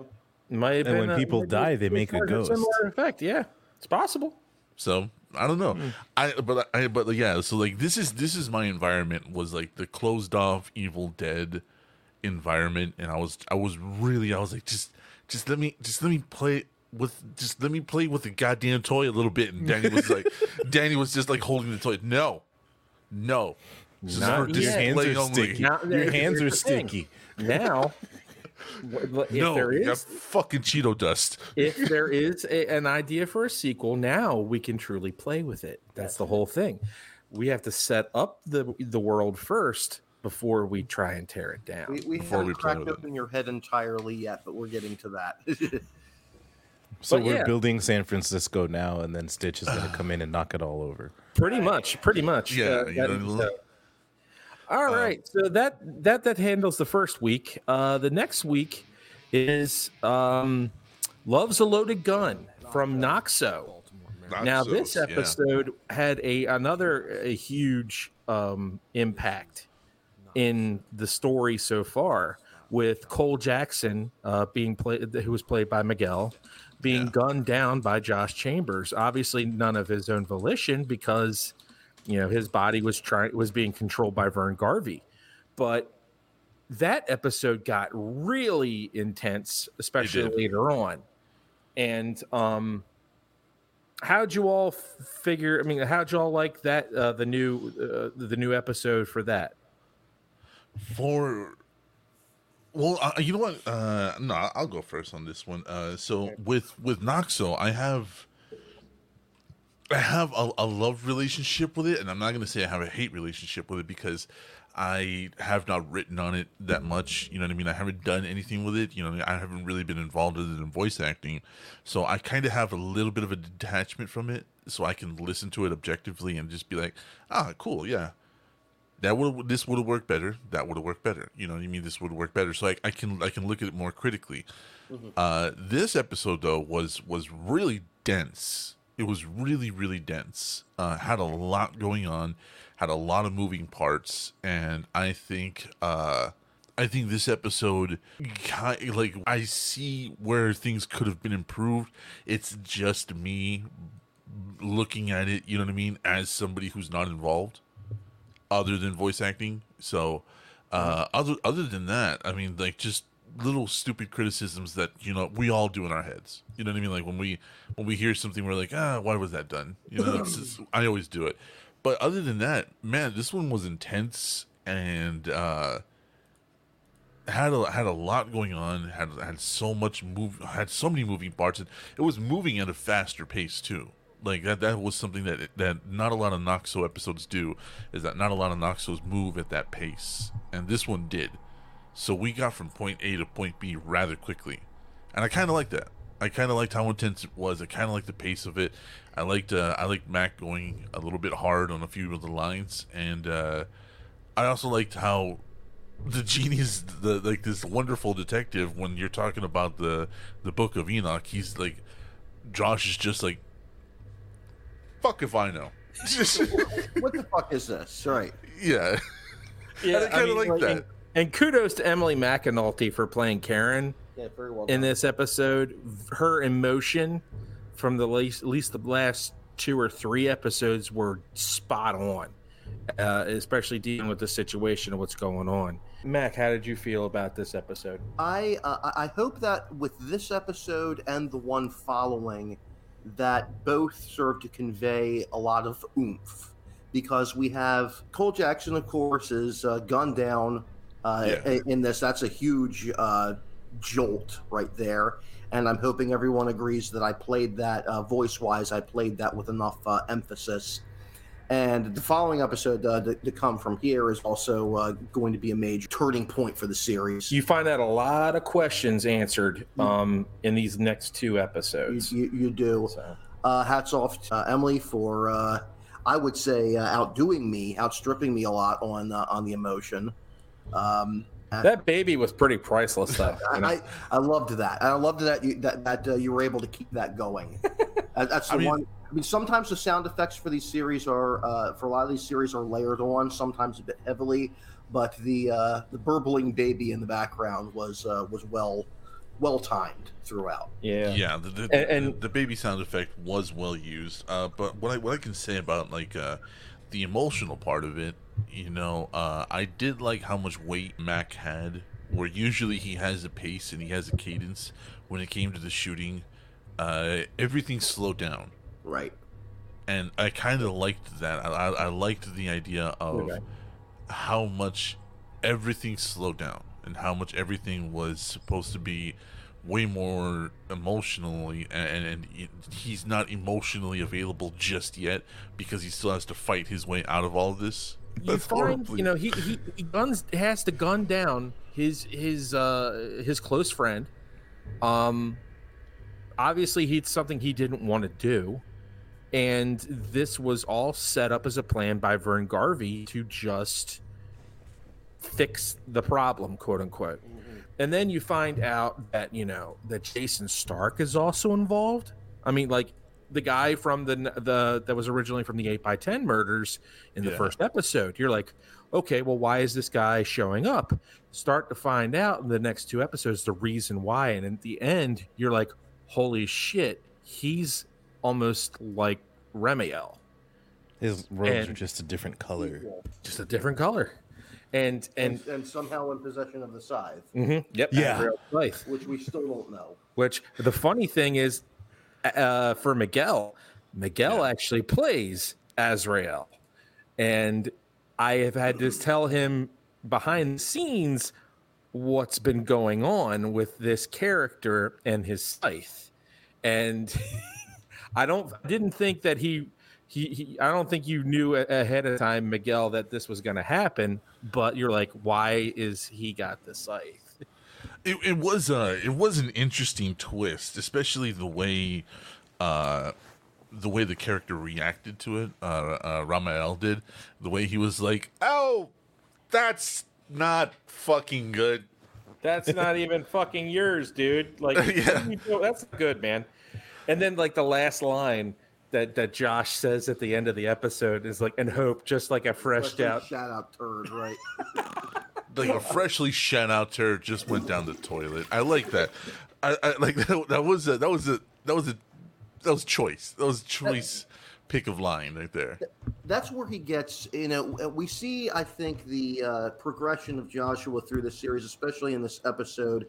[SPEAKER 1] might have
[SPEAKER 3] And
[SPEAKER 1] been
[SPEAKER 3] when
[SPEAKER 1] a-
[SPEAKER 3] people
[SPEAKER 1] might
[SPEAKER 3] die, they make a ghost.
[SPEAKER 1] similar
[SPEAKER 3] ghost.
[SPEAKER 1] effect. Yeah, it's possible.
[SPEAKER 2] So I don't know.
[SPEAKER 1] Hmm.
[SPEAKER 2] I but I but yeah. So like this is this is my environment was like the closed off Evil Dead environment, and I was I was really I was like just just let me just let me play with just let me play with the goddamn toy a little bit. And Danny was like Danny was just like holding the toy. No, no.
[SPEAKER 1] Not
[SPEAKER 3] your hands are
[SPEAKER 2] only.
[SPEAKER 3] sticky.
[SPEAKER 1] Now-
[SPEAKER 3] Your hands are
[SPEAKER 1] here's the thing.
[SPEAKER 3] sticky.
[SPEAKER 1] Now, w- if
[SPEAKER 2] No,
[SPEAKER 1] there
[SPEAKER 2] you fucking Cheeto dust.
[SPEAKER 1] if there is a, an idea for a sequel, now we can truly play with it. That's the whole thing. We have to set up the the world first before we try and tear it down.
[SPEAKER 4] We, we
[SPEAKER 2] Before
[SPEAKER 4] haven't
[SPEAKER 2] we
[SPEAKER 4] cracked
[SPEAKER 2] with
[SPEAKER 4] open your head entirely yet, but we're getting to that.
[SPEAKER 3] So
[SPEAKER 1] But
[SPEAKER 3] we're
[SPEAKER 1] yeah.
[SPEAKER 3] building San Francisco now, and then Stitch is gonna come in and knock it all over.
[SPEAKER 1] pretty much, pretty much.
[SPEAKER 2] Yeah,
[SPEAKER 1] Uh,
[SPEAKER 2] you
[SPEAKER 1] that-
[SPEAKER 2] know,
[SPEAKER 1] so- all right. So that that that handles the first week. Uh, the next week is um, "Love's a Loaded Gun" from Noxo. now this
[SPEAKER 2] Noxos, yeah.
[SPEAKER 1] episode had a another a huge um, impact in the story so far with Cole Jackson uh, being played who was played by Miguel being
[SPEAKER 2] Yeah.
[SPEAKER 1] gunned down by Josh Chambers obviously none of his own volition because you know his body was trying was being controlled by Vern Garvey. But that episode got really intense especially later on. And um how'd you all f- figure i mean how'd you all like that uh the new uh, the new episode for that?
[SPEAKER 2] For well uh, you know what? Uh no i'll go first on this one. Uh so with with noxo i have i have a, a love relationship with it and i'm not going to say i have a hate relationship with it because i have not written on it that much you know what i mean i haven't done anything with it you know i haven't really been involved with it in voice acting so i kind of have a little bit of a detachment from it so i can listen to it objectively and just be like ah cool yeah that would this would have worked better. That would have worked better. You know what I mean? This would have worked better. So I, I can I can look at it more critically. Uh, this episode though was was really dense. It was really really dense. Uh, had a lot going on. Had a lot of moving parts, and I think uh, I think this episode, like I see where things could have been improved. It's just me looking at it. You know what I mean? As somebody who's not involved other than voice acting. So, uh, other other than that, I mean, like just little stupid criticisms that you know we all do in our heads. You know what I mean? Like when we when we hear something, we're like, ah, why was that done? You know, just, I always do it. But other than that, man, this one was intense and uh, had a had a lot going on. Had had so much move, had so many moving parts. And it was moving at a faster pace too. Like that that was something that that not a lot of Noxo episodes do. Is that not a lot of Noxos move at that pace, and this one did. So we got from point A to point B rather quickly, and I kind of like that. I kind of liked how intense it was. I kind of liked the pace of it. I liked uh, I liked Mac going a little bit hard on a few of the lines, and uh, I also liked how the genie's the like this wonderful detective. When you're talking about the the Book of Enoch, he's like Josh is just like fuck if I know.
[SPEAKER 4] what the fuck is this? Right.
[SPEAKER 2] yeah,
[SPEAKER 1] Yeah,
[SPEAKER 2] I kinda like that.
[SPEAKER 1] And kudos to Emily McAnulty for playing Karen
[SPEAKER 4] Yeah, well.
[SPEAKER 1] in
[SPEAKER 4] done.
[SPEAKER 1] this episode. Her emotion from the least, at least the last two or three episodes were spot on, uh, especially dealing with the situation of what's going on. Mac, how did you feel about this episode?
[SPEAKER 4] I uh, I I hope that with this episode and the one following, that both serve to convey a lot of oomph, because we have Cole Jackson, of course, is uh, gunned down uh,
[SPEAKER 2] Yeah.
[SPEAKER 4] in this. That's a huge uh, jolt right there, and I'm hoping everyone agrees that I played that uh, voice wise. I played that with enough uh, emphasis. And the following episode uh, to, to come from here is also uh, going to be a major turning point for the series.
[SPEAKER 1] You find out a lot of questions answered um, in these next two
[SPEAKER 4] You,
[SPEAKER 1] episodes.
[SPEAKER 4] you, you do.
[SPEAKER 1] So,
[SPEAKER 4] Uh, hats off to uh, Emily for, uh, I would say, uh, outdoing me, outstripping me a lot on uh, on the emotion. Um,
[SPEAKER 1] that baby was pretty priceless, though. you know?
[SPEAKER 4] I, I loved that. I loved that you, that that uh, you were able to keep that going. That's the
[SPEAKER 2] I mean-
[SPEAKER 4] one. I mean, sometimes the sound effects for these series are, uh, for a lot of these series, are layered on, sometimes a bit heavily. But the uh, the burbling baby in the background was uh, was well well timed throughout.
[SPEAKER 1] yeah.
[SPEAKER 2] yeah the, the,
[SPEAKER 1] And- and-
[SPEAKER 2] the baby sound effect was well used uh but what i what i can say about like uh the emotional part of it you know uh i did like how much weight mac had where usually he has a pace and he has a cadence when it came to the shooting uh everything slowed down
[SPEAKER 4] Right.
[SPEAKER 2] and i kind of liked that I, I, I liked the idea of
[SPEAKER 1] Okay.
[SPEAKER 2] how much everything slowed down and how much everything was supposed to be way more emotionally and, and he's not emotionally available just yet because he still has to fight his way out of all of this
[SPEAKER 1] you find you know he, he, he guns has to gun down his his uh his close friend. Um obviously he's something he didn't want to do. And this was all set up as a plan by vern garvey to just fix the problem quote unquote. And then you find out that you know that jason stark is also involved. I mean like the guy from the the that was originally from the 8 by 10 murders in the
[SPEAKER 2] Yeah.
[SPEAKER 1] first episode. You're like okay well why is this guy showing up? Start to find out in the next two episodes the reason why. And at the end you're like holy shit he's almost like remiel.
[SPEAKER 3] His robes
[SPEAKER 1] And-
[SPEAKER 3] are just a different color.
[SPEAKER 1] just a different color. And and
[SPEAKER 4] and, and somehow in possession of the scythe,
[SPEAKER 1] mhm, yep.
[SPEAKER 3] Yeah.
[SPEAKER 1] Azrael
[SPEAKER 4] which we still don't know.
[SPEAKER 1] Which the funny thing is, uh, for Miguel, Miguel actually plays Azrael, and I have had to tell him behind the scenes what's been going on with this character and his scythe, and I don't didn't think that he. He, he, I don't think you knew a- ahead of time, Miguel, that this was going to happen. But you're like, why is he got the scythe?
[SPEAKER 2] It, it was uh it was an interesting twist especially the way uh the way the character reacted to it uh, uh ramael did the way he was like oh that's not fucking good
[SPEAKER 1] That's not even fucking yours, dude. Like,
[SPEAKER 2] Yeah.
[SPEAKER 1] you that's good, man. And then, like, the last line that that Josh says at the end of the episode is like, "And hope, just like a freshed out."
[SPEAKER 4] shout out turd, right?
[SPEAKER 2] like a freshly shat out turd just went down the toilet. I like that. I, I like that, that was a that was a that was a that was choice. That was choice pick of line right there.
[SPEAKER 4] That's where he gets you know we see i think the uh, progression of joshua through the series especially in this episode.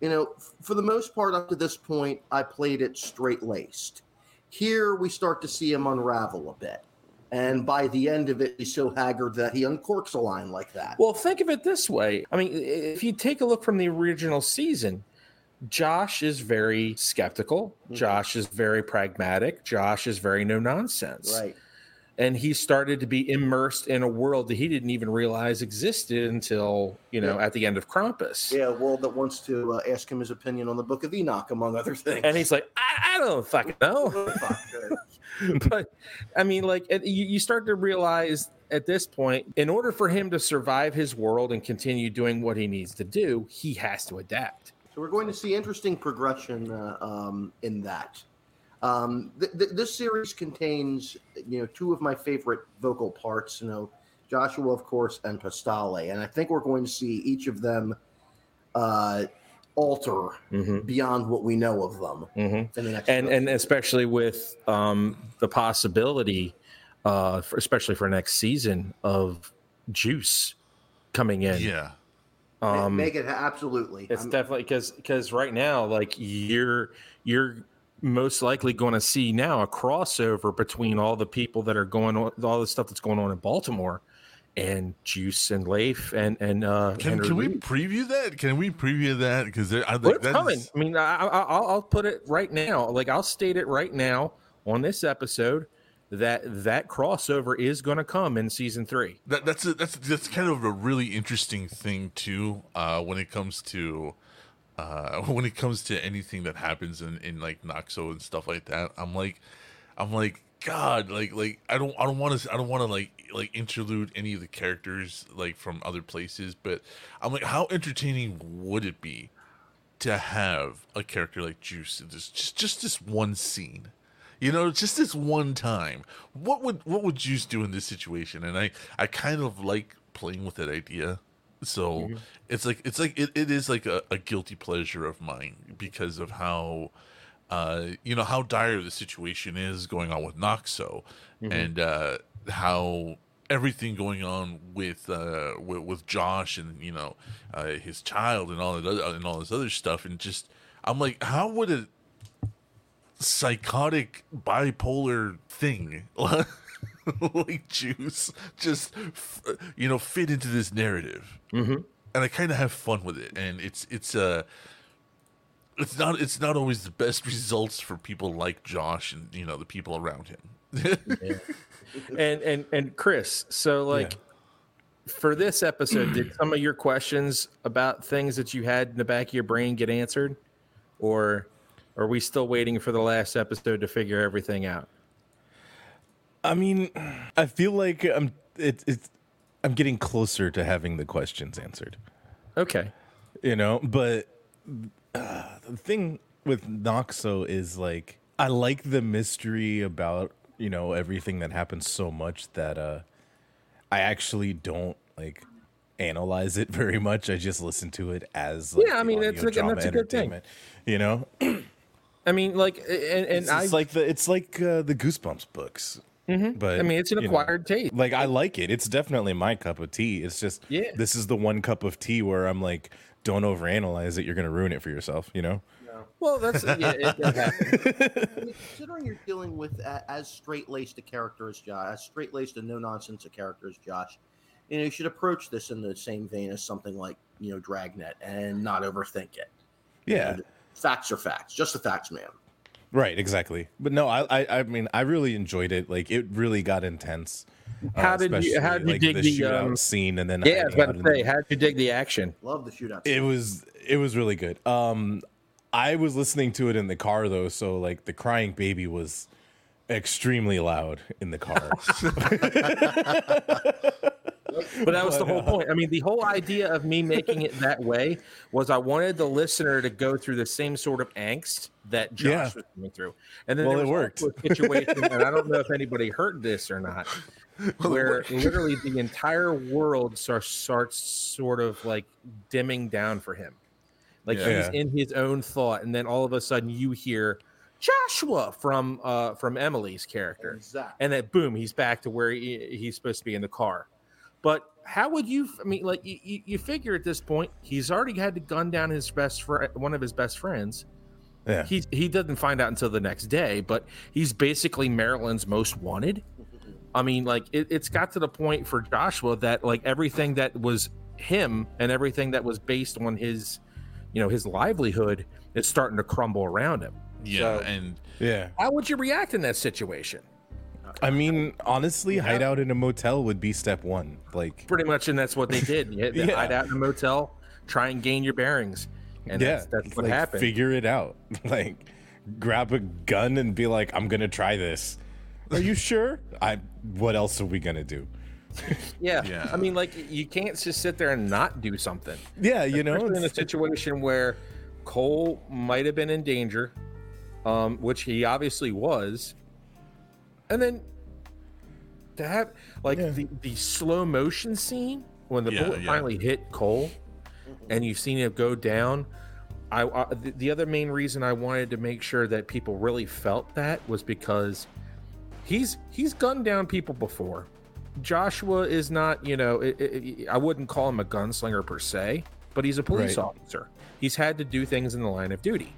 [SPEAKER 4] You know for the most part up to this point i played it straight laced. Here we start to see him unravel a bit and by the end of it he's so haggard that he uncorks a line like that
[SPEAKER 1] Well, think of it this way. I mean, if you take a look from the original season, Josh is very skeptical.
[SPEAKER 4] Mhm.
[SPEAKER 1] Josh is very pragmatic. Josh is very no nonsense.
[SPEAKER 4] right
[SPEAKER 1] and he started to be immersed in a world that he didn't even realize existed until you know
[SPEAKER 4] Yeah.
[SPEAKER 1] at the end of Krampus.
[SPEAKER 4] yeah a world that wants to uh, ask him his opinion on the book of enoch among other things
[SPEAKER 1] And he's like, I, I don't fucking know.
[SPEAKER 4] Fuck,
[SPEAKER 1] but I mean, like, you, you start to realize at this point, in order for him to survive his world and continue doing what he needs to do, he has to adapt.
[SPEAKER 4] So we're going to see interesting progression uh, um, in that. Um, th- th- this series contains, you know, two of my favorite vocal parts. You know, Joshua, of course, and Pastale. And I think we're going to see each of them uh, alter
[SPEAKER 1] hmm
[SPEAKER 4] beyond what we know of them
[SPEAKER 1] hmm
[SPEAKER 4] in the next.
[SPEAKER 1] and
[SPEAKER 4] film.
[SPEAKER 1] and especially with um, the possibility, uh, for, especially for next season of Juice coming in.
[SPEAKER 2] Yeah.
[SPEAKER 1] Um,
[SPEAKER 4] make it absolutely.
[SPEAKER 1] it's
[SPEAKER 4] I'm-
[SPEAKER 1] definitely because because right now, like you're you're most likely going to see now a crossover between all the people that are going on, all the stuff that's going on in Baltimore, and Juice and Leif and and uh,
[SPEAKER 2] Can, can we preview that? Can we preview that? Because I
[SPEAKER 1] Well,
[SPEAKER 2] think
[SPEAKER 1] it's coming. I mean, I, I, I'll, I'll put it right now. Like I'll state it right now on this episode that that crossover is going to come in season three.
[SPEAKER 2] that that's a, that's that's kind of a really interesting thing too. Uh, when it comes to uh, when it comes to anything that happens in in like Noxo and stuff like that, I'm like, I'm like, God, like like I don't I don't want to I don't want to like like interlude any of the characters like from other places, but I'm like, how entertaining would it be to have a character like Juice in this just just this one scene? You know, just this one time. What would what would Juice do in this situation? And I I kind of like playing with that idea. So mm-hmm. it's like it's like it, it is like a, a guilty pleasure of mine because of how uh you know how dire the situation is going on with Noxo and uh how everything going on with uh with, with Josh and you know uh his child and all that other, and all this other stuff. And just I'm like how would a psychotic bipolar thing like juice just you know fit into this narrative?
[SPEAKER 1] Mm-hmm.
[SPEAKER 2] and I kind of have fun with it. And it's it's uh it's not it's not always the best results for people like Josh and you know the people around him
[SPEAKER 1] And and and Chris, so like for this episode, did some of your questions about things that you had in the back of your brain get answered, or are we still waiting for the last episode to figure everything out?
[SPEAKER 3] I mean, I feel like I'm it, it's I'm getting closer to having the questions answered.
[SPEAKER 1] Okay.
[SPEAKER 3] you know but uh, the thing with noxo is like i like the mystery about you know everything that happens so much that uh i actually don't like analyze it very much i just listen to it as like,
[SPEAKER 1] Yeah, I mean, it's like- that's a good thing.
[SPEAKER 3] you know
[SPEAKER 1] I mean, like, and, and
[SPEAKER 3] it's,
[SPEAKER 1] I,
[SPEAKER 3] it's like the it's like uh, the goosebumps books but
[SPEAKER 1] I mean, it's an
[SPEAKER 3] you know,
[SPEAKER 1] acquired taste.
[SPEAKER 3] like I like it. It's definitely my cup of tea. It's just
[SPEAKER 1] Yeah.
[SPEAKER 3] this is the one cup of tea where I'm like, don't overanalyze it. You're gonna ruin it for yourself. You know?
[SPEAKER 1] Well, that's yeah, it, it happens.
[SPEAKER 4] I mean, considering you're dealing with a, as straight laced a character as Josh, as straight laced and no nonsense a character as Josh, you know, you should approach this in the same vein as something like you know Dragnet and not overthink it.
[SPEAKER 3] Yeah.
[SPEAKER 4] And facts are facts, just the facts, man.
[SPEAKER 3] Right. Exactly. But no, I, I I mean I really enjoyed it. Like it really got intense. Uh,
[SPEAKER 1] How did you- how did you
[SPEAKER 3] like,
[SPEAKER 1] dig
[SPEAKER 3] the
[SPEAKER 1] the,
[SPEAKER 3] shootout
[SPEAKER 1] um,
[SPEAKER 3] scene and then
[SPEAKER 1] Yeah, I was about to say, how did you dig the action?
[SPEAKER 4] Love the shootout.
[SPEAKER 3] it
[SPEAKER 4] scene.
[SPEAKER 3] was it was really good. Um, I was listening to it in the car though, so like the crying baby was extremely loud in the car.
[SPEAKER 1] But that was the whole point. I mean, the whole idea of me making it that way was I wanted the listener to go through the same sort of angst that Josh
[SPEAKER 3] Yeah.
[SPEAKER 1] was going through. And then
[SPEAKER 3] Well,
[SPEAKER 1] there
[SPEAKER 3] it worked.
[SPEAKER 1] a situation, and I don't know if anybody heard this or not, where literally the entire world starts, starts sort of like dimming down for him. Like
[SPEAKER 3] Yeah.
[SPEAKER 1] he's in his own thought, and then all of a sudden you hear Joshua from uh from Emily's character
[SPEAKER 4] Exactly.
[SPEAKER 1] and then boom, he's back to where he, he's supposed to be in the car. But how would you? I mean, like you, you- you figure at this point, he's already had to gun down his best friend, one of his best friends.
[SPEAKER 3] yeah.
[SPEAKER 1] He he doesn't find out until the next day, but he's basically Maryland's most wanted. I mean, like it, it's got to the point for Joshua that like everything that was him and everything that was based on his, you know, his livelihood is starting to crumble around him.
[SPEAKER 2] yeah
[SPEAKER 1] So-
[SPEAKER 2] and
[SPEAKER 3] Yeah.
[SPEAKER 1] How would you react in that situation?
[SPEAKER 3] I mean, honestly, hide out in a motel would be step one. Like,
[SPEAKER 1] pretty much, and that's what they did. You had to
[SPEAKER 3] Yeah.
[SPEAKER 1] hide out in a motel, try and gain your bearings, and
[SPEAKER 3] yeah,
[SPEAKER 1] that's, that's what
[SPEAKER 3] like,
[SPEAKER 1] happened.
[SPEAKER 3] Figure it out. Like, grab a gun and be like, "I'm gonna try this." Are you sure? I. What else are we gonna do?
[SPEAKER 1] yeah.
[SPEAKER 2] Yeah.
[SPEAKER 1] I mean, like you can't just sit there and not do something.
[SPEAKER 3] Yeah, you know.
[SPEAKER 1] Especially in a situation where Cole might have been in danger, um, which he obviously was, and then to have like
[SPEAKER 3] Yeah.
[SPEAKER 1] the, the slow motion scene when the
[SPEAKER 2] Yeah,
[SPEAKER 1] bullet
[SPEAKER 2] yeah.
[SPEAKER 1] finally hit Cole, and you've seen it go down. I, I the, the other main reason I wanted to make sure that people really felt that was because he's he's gunned down people before. Joshua is not, you know, it, it, I wouldn't call him a gunslinger per se, but he's a police
[SPEAKER 3] Right.
[SPEAKER 1] officer. He's had to do things in the line of duty.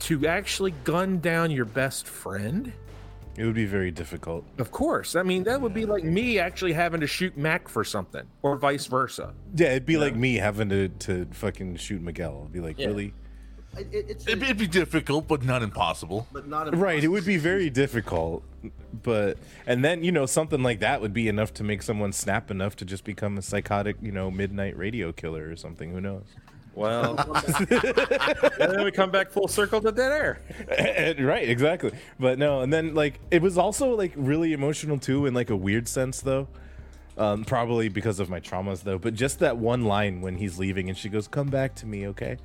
[SPEAKER 1] To actually gun down your best friend,
[SPEAKER 3] It would be very difficult.
[SPEAKER 1] of course. I mean, that would be like me actually having to shoot Mac for something, or vice versa.
[SPEAKER 3] Yeah, it'd be like me having to, to fucking shoot Miguel. I'd be like,
[SPEAKER 1] Yeah.
[SPEAKER 3] really?
[SPEAKER 4] It, it, it's
[SPEAKER 2] It'd, it'd be difficult, but not impossible.
[SPEAKER 4] but not
[SPEAKER 3] Right, it would be very difficult. But and then, you know, something like that would be enough to make someone snap enough to just become a psychotic, you know, midnight radio killer or something. Who knows?
[SPEAKER 1] Well, and then we come back full circle to dead air.
[SPEAKER 3] And- right, exactly. But no, and then like it was also like really emotional too in like a weird sense though. Um, probably because of my traumas though. But just that one line when he's leaving and she goes, "Come back to me, okay?"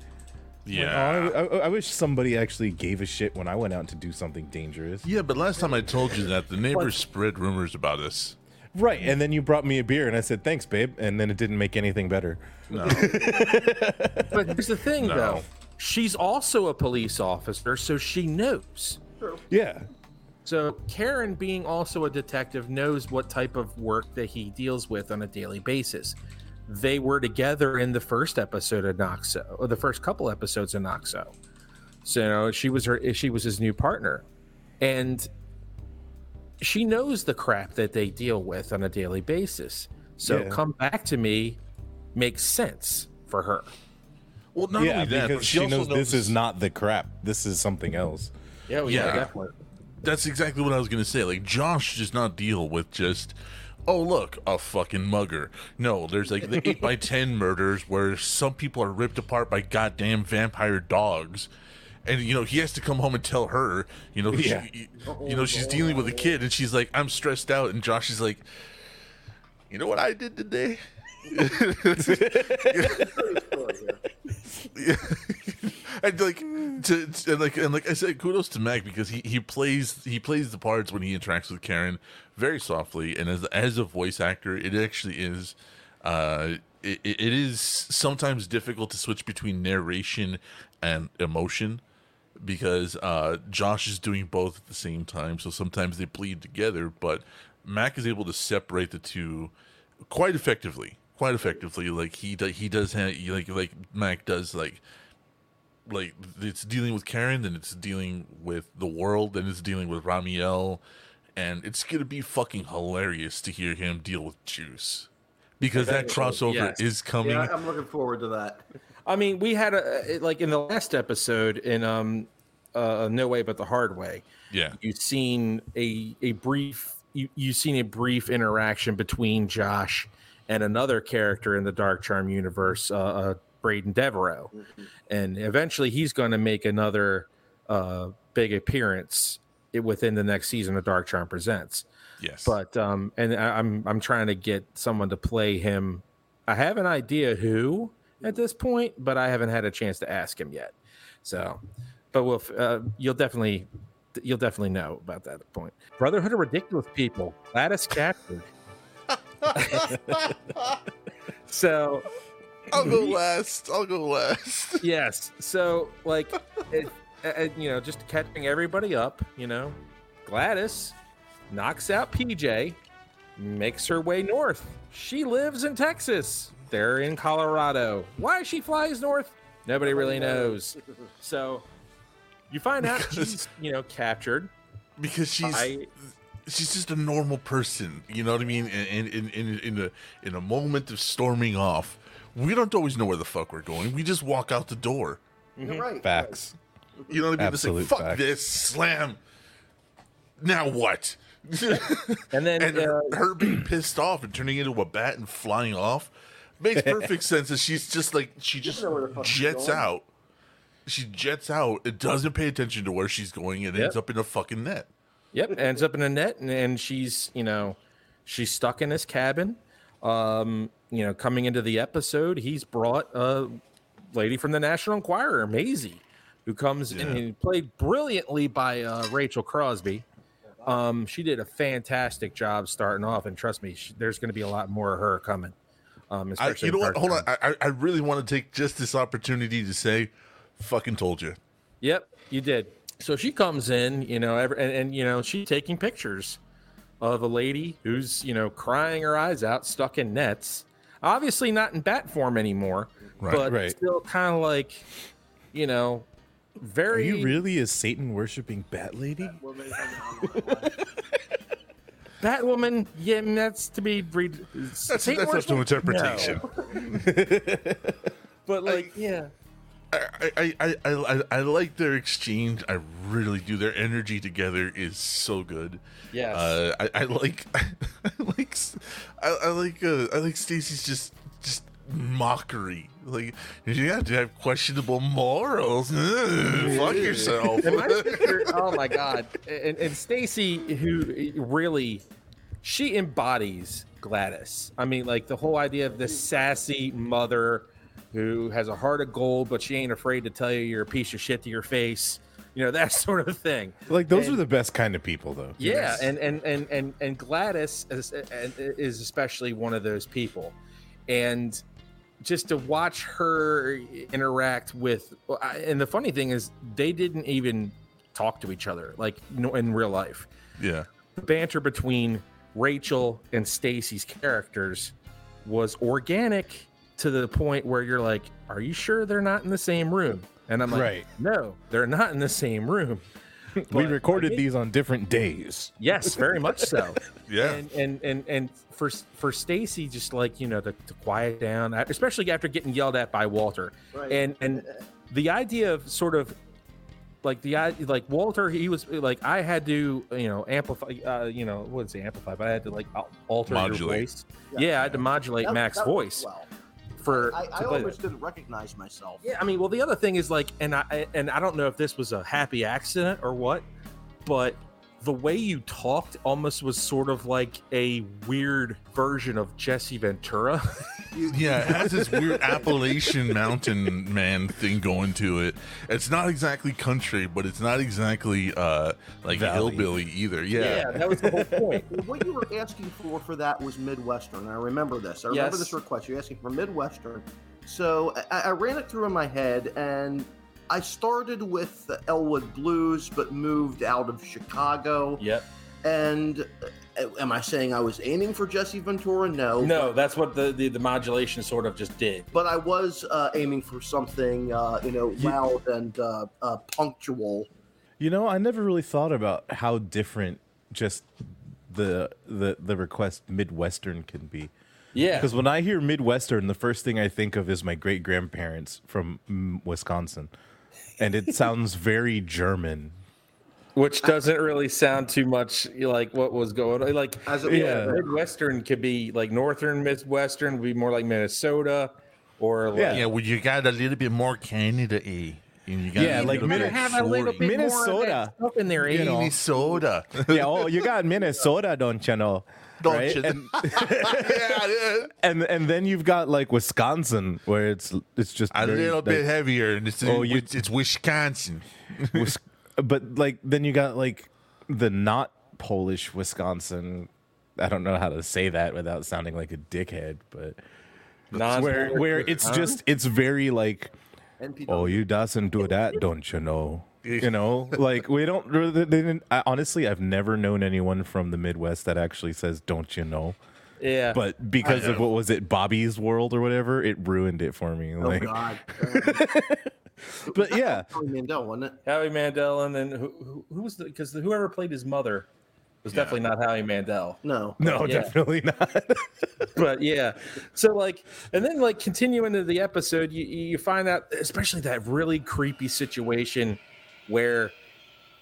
[SPEAKER 2] Yeah.
[SPEAKER 3] Oh, I, I, I wish somebody actually gave a shit when I went out to do something dangerous.
[SPEAKER 2] Yeah, but last time I told you that, the neighbors spread rumors about us.
[SPEAKER 3] Right, mm. and then you brought me a beer and I said, "Thanks, babe," and then it didn't make anything better.
[SPEAKER 2] No.
[SPEAKER 1] But here's the thing,
[SPEAKER 2] No.
[SPEAKER 1] though. She's also a police officer, so she knows.
[SPEAKER 3] Yeah,
[SPEAKER 1] So Karen, being also a detective, knows what type of work that he deals with on a daily basis. They were together in the first episode of Noxo, or the first couple episodes of Noxo. So you know, she was her, she was his new partner, and she knows the crap that they deal with on a daily basis. So
[SPEAKER 3] Yeah.
[SPEAKER 1] come back to me makes sense for her.
[SPEAKER 2] Well, not
[SPEAKER 3] yeah,
[SPEAKER 2] only that,
[SPEAKER 3] because
[SPEAKER 2] but
[SPEAKER 3] she,
[SPEAKER 2] she, also
[SPEAKER 3] knows, this is not the crap. This is something else.
[SPEAKER 1] Yeah,
[SPEAKER 2] yeah,
[SPEAKER 1] definitely.
[SPEAKER 2] That's exactly what I was gonna say. Like Josh does not deal with just, oh look, a fucking mugger. No, there's like the eight by ten murders where some people are ripped apart by goddamn vampire dogs. And you know he has to come home and tell her, you know,
[SPEAKER 3] Yeah.
[SPEAKER 2] she, you know she's dealing with a kid, and she's like, "I'm stressed out," and Josh is like, "You know what I did today?" and like to, to- and like and like I said, kudos to Mac because he, he plays he plays the parts when he interacts with Karen very softly, and as as a voice actor, it actually is. Uh, it, it it is sometimes difficult to switch between narration and emotion because uh, Josh is doing both at the same time. So sometimes they bleed together, but Mac is able to separate the two quite effectively. Quite effectively, like he do, he does have like like Mac does like like it's dealing with Karen, then it's dealing with the world, then it's dealing with Ramiel, and it's gonna be fucking hilarious to hear him deal with Juice because that crossover
[SPEAKER 1] Yes.
[SPEAKER 2] is coming.
[SPEAKER 4] Yeah, I'm looking forward to that.
[SPEAKER 1] I mean, we had a like in the last episode in um uh No Way But the Hard Way.
[SPEAKER 2] Yeah,
[SPEAKER 1] You've seen a a brief you you've seen a brief interaction between Josh and another character in the Dark Charm universe, uh, uh Braden Devereaux, and eventually he's going to make another uh big appearance within the next season of Dark Charm Presents.
[SPEAKER 2] yes,
[SPEAKER 1] But um, and I- I'm I'm trying to get someone to play him. I have an idea who at this point, but I haven't had a chance to ask him yet. So, but we'll uh, you'll definitely you'll definitely know about that point. Brotherhood of Ridiculous People, Gladys captured. so
[SPEAKER 2] I'll go last. I'll go last.
[SPEAKER 1] yes, so like it, uh, you know, just catching everybody up. You know, Gladys knocks out PJ, makes her way north. She lives in Texas. They're in Colorado. Why she flies north? Nobody really knows. So you find out
[SPEAKER 2] Because-
[SPEAKER 1] she's, you know, captured.
[SPEAKER 2] because she's
[SPEAKER 1] I
[SPEAKER 2] she's just a normal person. You know what I mean? In in in in a in a moment of storming off, we don't always know where the fuck we're going. We just walk out the door.
[SPEAKER 4] You're right.
[SPEAKER 3] Facts.
[SPEAKER 2] You know what I mean? It's like fuck
[SPEAKER 3] fact.
[SPEAKER 2] this, slam. Now what?
[SPEAKER 1] and then
[SPEAKER 2] and
[SPEAKER 1] uh,
[SPEAKER 2] her, her being pissed off and turning into a bat and flying off makes perfect sense. That she's just like she just
[SPEAKER 4] know where the fuck she's
[SPEAKER 2] jets out. She jets out. It doesn't pay attention to where she's going. It ends up in a fucking net.
[SPEAKER 1] Yep, ends up in a net, and, and she's you know, she's stuck in this cabin. Um, you know, coming into the episode, he's brought a lady from the National Enquirer, Maisie, who comes in and played brilliantly by uh, Rachel Crosby. Um, she did a fantastic job starting off, and trust me, she, there's going to be a lot more of her coming. Um,
[SPEAKER 2] I, you know what?
[SPEAKER 1] Dark
[SPEAKER 2] Hold on. I, I- I really want to take just this opportunity to say, fucking told you.
[SPEAKER 1] Yep, you did. So she comes in, you know, every, and, and you know she's taking pictures of a lady who's you know crying her eyes out, stuck in nets. Obviously not in bat form anymore,
[SPEAKER 2] Right,
[SPEAKER 1] but
[SPEAKER 3] right.
[SPEAKER 1] still kind of like, you know, very.
[SPEAKER 3] Are
[SPEAKER 1] very.
[SPEAKER 3] you really a Satan worshipping bat lady?
[SPEAKER 1] Batwoman, yeah, that's to be read.
[SPEAKER 2] That's, that's up to interpretation.
[SPEAKER 1] But like, yeah,
[SPEAKER 2] I, I, I, I, I, I like their exchange. I really do. Their energy together is so good.
[SPEAKER 1] Yes.
[SPEAKER 2] Uh, I, I like, I like, s- I, I like, uh, I like Stacy's just, just mockery. Like you have to have questionable morals. Ugh, fuck yourself.
[SPEAKER 1] My sister, oh my god! And, and Stacy, who really, she embodies Gladys. I mean, like the whole idea of this sassy mother who has a heart of gold, but she ain't afraid to tell you you're a piece of shit to your face. You know that sort of thing.
[SPEAKER 3] Like those
[SPEAKER 1] And-
[SPEAKER 3] are the best kind of people, though.
[SPEAKER 1] Yeah, and and and and and Gladys is, is especially one of those people, and just to watch her interact with, and the funny thing is, they didn't even talk to each other like in real life.
[SPEAKER 2] yeah.
[SPEAKER 1] The banter between Rachel and Stacy's characters was organic to the point where you're like, "Are you sure they're not in the same room?" And I'm like,
[SPEAKER 3] Right.
[SPEAKER 1] "No, they're not in the same room."
[SPEAKER 3] We recorded
[SPEAKER 1] I think-
[SPEAKER 3] these on different days.
[SPEAKER 1] Yes, very much so.
[SPEAKER 2] Yeah.
[SPEAKER 1] and and and and for for Stacy, just like you know, to, to quiet down, especially after getting yelled at by Walter,
[SPEAKER 4] Right.
[SPEAKER 1] and and the idea of sort of like the i- like Walter, he was like I had to you know amplify, uh, you know, I wouldn't amplify, but I had to like al- alter your
[SPEAKER 2] Modulate.
[SPEAKER 1] voice. Yeah, I had to modulate
[SPEAKER 4] That-
[SPEAKER 1] Mac's
[SPEAKER 4] that
[SPEAKER 1] voice
[SPEAKER 4] well.
[SPEAKER 1] For.
[SPEAKER 4] I, I almost didn't recognize myself.
[SPEAKER 1] Yeah, I mean, well, the other thing is like, and I and I don't know if this was a happy accident or what, but the way you talked almost was sort of like a weird version of Jesse Ventura.
[SPEAKER 2] Yeah, it has this weird Appalachian mountain man thing going to it. It's not exactly country, but it's not exactly uh like
[SPEAKER 3] Valley.
[SPEAKER 2] hillbilly either. Yeah.
[SPEAKER 1] that was the whole point.
[SPEAKER 4] What you were asking for for that was Midwestern. I remember this. I remember
[SPEAKER 1] Yes.
[SPEAKER 4] this request. You're asking for Midwestern. So I, I ran it through in my head, and I started with the Elwood Blues, but moved out of Chicago.
[SPEAKER 1] Yep.
[SPEAKER 4] And uh, am I saying I was aiming for Jesse Ventura? No.
[SPEAKER 1] No, that's what the, the the modulation sort of just did.
[SPEAKER 4] But I was uh, aiming for something, uh, you know, loud and uh, uh, punctual.
[SPEAKER 3] You know, I never really thought about how different just the the the request Midwestern can be.
[SPEAKER 1] Yeah.
[SPEAKER 3] Because when I hear Midwestern, the first thing I think of is my great grandparents from mm, Wisconsin, and it sounds very German.
[SPEAKER 1] Which doesn't really sound too much like what was going on. Like,
[SPEAKER 4] As it-
[SPEAKER 1] yeah,
[SPEAKER 3] yeah.
[SPEAKER 1] Midwestern could be like Northern Midwestern would be more like Minnesota or like,
[SPEAKER 3] Yeah.
[SPEAKER 2] Yeah, well you got a little bit more Canada y. And
[SPEAKER 3] Yeah, like
[SPEAKER 2] little
[SPEAKER 1] have a little
[SPEAKER 2] shorty.
[SPEAKER 1] bit more of that
[SPEAKER 3] Minnesota.
[SPEAKER 1] stuff in there,
[SPEAKER 3] You know.
[SPEAKER 2] Minnesota.
[SPEAKER 3] yeah, oh, you got Minnesota, don't you know?
[SPEAKER 2] Don't
[SPEAKER 3] right?
[SPEAKER 2] you-
[SPEAKER 3] And,
[SPEAKER 2] yeah, yeah.
[SPEAKER 3] and and then you've got like Wisconsin, where it's it's just
[SPEAKER 2] A
[SPEAKER 3] very,
[SPEAKER 2] little
[SPEAKER 3] like,
[SPEAKER 2] bit heavier, and it's,
[SPEAKER 3] Oh, you-
[SPEAKER 2] it's, it's Wisconsin.
[SPEAKER 3] But like then you got like the not Polish Wisconsin. I don't know how to say that without sounding like a dickhead, but
[SPEAKER 1] non
[SPEAKER 3] where where it's just it's very like
[SPEAKER 4] NPW.
[SPEAKER 3] oh you doesn't do that, don't you know? You know, like we don't. really- They didn't, I, honestly, I've never known anyone from the Midwest that actually says "don't you know."
[SPEAKER 1] yeah.
[SPEAKER 3] But because of what was it, Bobby's World or whatever, it ruined it for me.
[SPEAKER 4] Oh,
[SPEAKER 3] Like,
[SPEAKER 4] God.
[SPEAKER 3] but yeah,
[SPEAKER 4] Howie Mandel, wasn't it?
[SPEAKER 1] Howie Mandel, and then who, who, who was the because whoever played his mother was definitely not Howie Mandel.
[SPEAKER 4] No.
[SPEAKER 3] no,
[SPEAKER 1] Yeah.
[SPEAKER 3] definitely not.
[SPEAKER 1] But yeah, so like, and then like continuing into the episode, you you find out, especially that really creepy situation where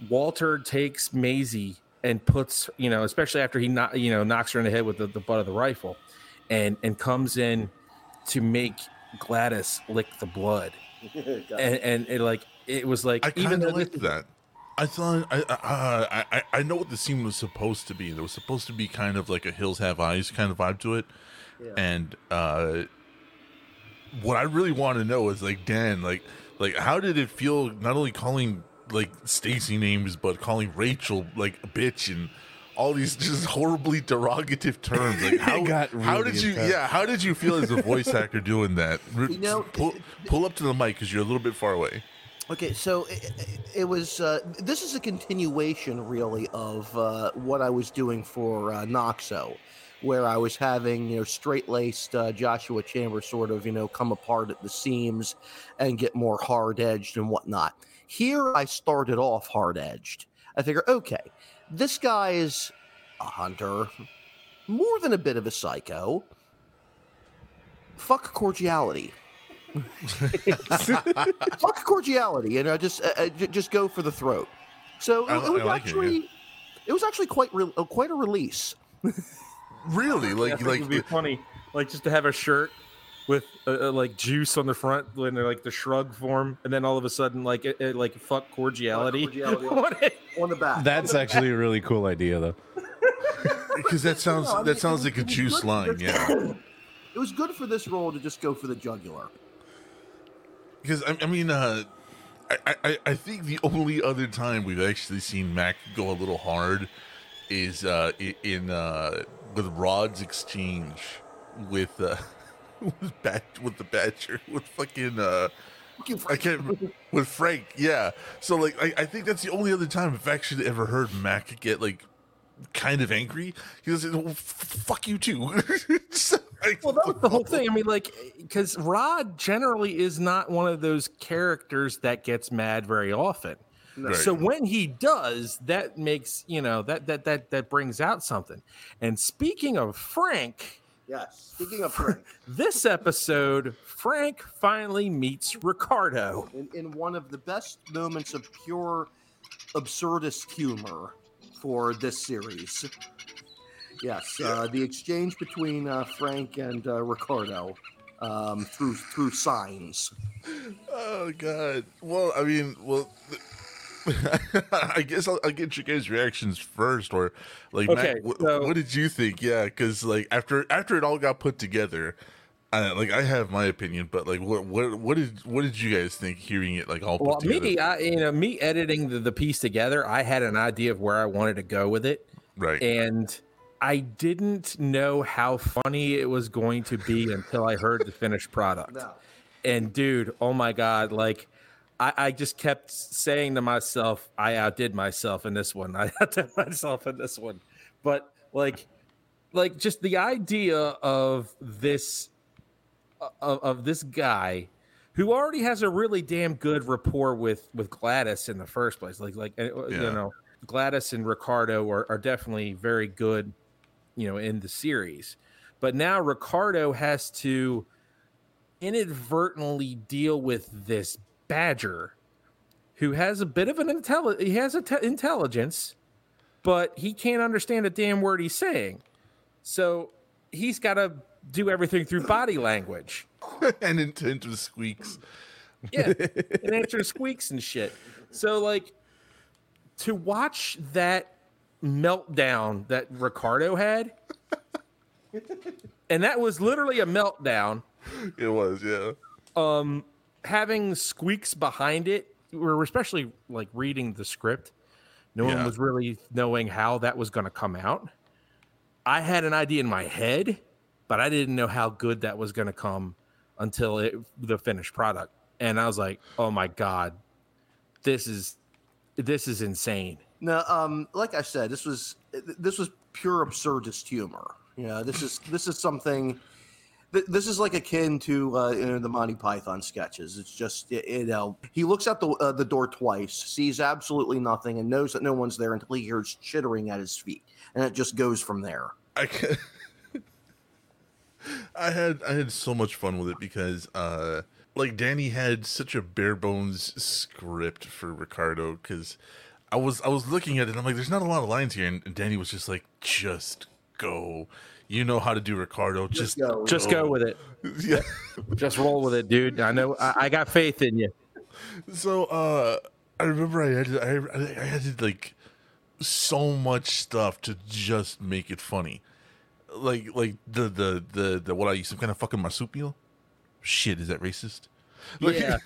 [SPEAKER 1] Walter takes Maisie and puts, you know, especially after he not, you know, knocks her in the head with the, the butt of the rifle, and and comes in to make Gladys lick the blood, and and it like it was like
[SPEAKER 2] I
[SPEAKER 1] even
[SPEAKER 2] kind
[SPEAKER 1] though
[SPEAKER 2] of
[SPEAKER 1] this
[SPEAKER 2] that. I thought I, uh, I I I know what the scene was supposed to be. There was supposed to be kind of like a Hills Have Eyes kind of vibe to it,
[SPEAKER 4] Yeah.
[SPEAKER 2] and uh, what I really want to know is like Dan, like like how did it feel? Not only calling like Stacy names, but calling Rachel like a bitch and all these just horribly derogative terms. Like how
[SPEAKER 3] got
[SPEAKER 2] how did you
[SPEAKER 3] intense.
[SPEAKER 2] yeah how did you feel as a voice actor doing that?
[SPEAKER 4] You know,
[SPEAKER 2] pull, pull up to the mic because you're a little bit far away.
[SPEAKER 4] Okay, so it, it was. Uh, this is a continuation, really, of uh, what I was doing for uh, Noxo, where I was having you know straight-laced uh, Joshua Chambers sort of you know come apart at the seams and get more hard-edged and whatnot. Here, I started off hard-edged. I figure, okay, this guy is a hunter, more than a bit of a psycho. Fuck cordiality. fuck cordiality and uh, just uh, uh, just go for the throat so it,
[SPEAKER 2] li-
[SPEAKER 4] it was
[SPEAKER 2] I like it, yeah.
[SPEAKER 4] actually it, was actually quite re- uh, quite a release
[SPEAKER 2] Really, like
[SPEAKER 1] think
[SPEAKER 2] like
[SPEAKER 1] it'd be funny, like just to have a shirt with uh, uh, like juice on the front when they're like the shrug form, and then all of a sudden like it, it, like fuck cordiality.
[SPEAKER 4] cordiality.
[SPEAKER 1] What
[SPEAKER 4] on the back
[SPEAKER 3] That's actually a really cool idea, though.
[SPEAKER 2] because that sounds
[SPEAKER 4] No, I mean,
[SPEAKER 2] that sounds
[SPEAKER 4] it-
[SPEAKER 2] like a
[SPEAKER 4] it was
[SPEAKER 2] juice
[SPEAKER 4] good-
[SPEAKER 2] line, yeah.
[SPEAKER 4] it was good for this role to just go for the jugular
[SPEAKER 2] Because I, I mean, uh, I, I I think the only other time we've actually seen Mac go a little hard is uh, in uh, with Rod's exchange with uh, with Bat with the Badger with fucking uh, I can't with Frank. Yeah, so like I, I think that's the only other time I've actually ever heard Mac get like kind of angry. He goes, well, "Fuck you too." So, like,
[SPEAKER 1] well, that was the whole thing. I mean, like, because Rod generally is not one of those characters that gets mad very often.
[SPEAKER 2] Right.
[SPEAKER 1] So when he does, that makes you know that that that that brings out something. And speaking of Frank,
[SPEAKER 4] yes speaking of frank
[SPEAKER 1] this episode, Frank finally meets Ricardo.
[SPEAKER 4] in, in one of the best moments of pure absurdist humor for this series yes uh, the exchange between uh, frank and uh, ricardo um, through through signs
[SPEAKER 2] Oh God. Well, I mean, well, I guess I'll, I'll get your guys' reactions first, or like,
[SPEAKER 1] Okay,
[SPEAKER 2] Mac, wh-
[SPEAKER 1] so-
[SPEAKER 2] what did you think? Yeah, because like after after it all got put together, uh, like I have my opinion, but like, what what what did what did you guys think hearing it like all put
[SPEAKER 1] Well,
[SPEAKER 2] together?
[SPEAKER 1] me, I, you know, me editing the, the piece together, I had an idea of where I wanted to go with it,
[SPEAKER 2] right.
[SPEAKER 1] and I didn't know how funny it was going to be until I heard the finished product.
[SPEAKER 4] no
[SPEAKER 1] And dude, oh my god, like I, I just kept saying to myself, I outdid myself in this one. I outdid myself in this one. But like like just the idea of this of, of this guy who already has a really damn good rapport with with Gladys in the first place. Like like uh, you know, Gladys and Ricardo are, are definitely very good, you know, in the series. But now Ricardo has to inadvertently deal with this badger who has a bit of an intelli- he has a te- intelligence but he can't understand a damn word he's saying so he's got to do everything through body language
[SPEAKER 2] and into, into the squeaks.
[SPEAKER 1] yeah and answer squeaks and shit so like to watch that meltdown that ricardo had and that was literally a meltdown
[SPEAKER 2] It was, yeah.
[SPEAKER 1] um having squeaks behind it or especially like reading the script no one was really knowing how that was going to come out i had an idea in my head but i didn't know how good that was going to come until it the finished product and i was like oh my god this is this is insane
[SPEAKER 4] No, um, like I said, this was this was pure absurdist humor. You know, this is this is something. Th- This is like akin to uh, you know, the Monty Python sketches. It's just you know he looks out the uh, the door twice, sees absolutely nothing, and knows that no one's there until he hears chittering at his feet, and it just goes from there.
[SPEAKER 2] I I had I had so much fun with it because uh like Danny had such a bare bones script for Ricardo because I was I was looking at it and I'm like there's not a lot of lines here and, and Danny was just like just go you know how to do Ricardo just,
[SPEAKER 4] go.
[SPEAKER 1] just go with it
[SPEAKER 2] yeah
[SPEAKER 1] just roll with it dude i know i, I got faith in you
[SPEAKER 2] so uh I remember I had to, I, I had to like so much stuff to just make it funny like like the the the, the what I use some kind of fucking marsupial shit is that racist Like-
[SPEAKER 1] yeah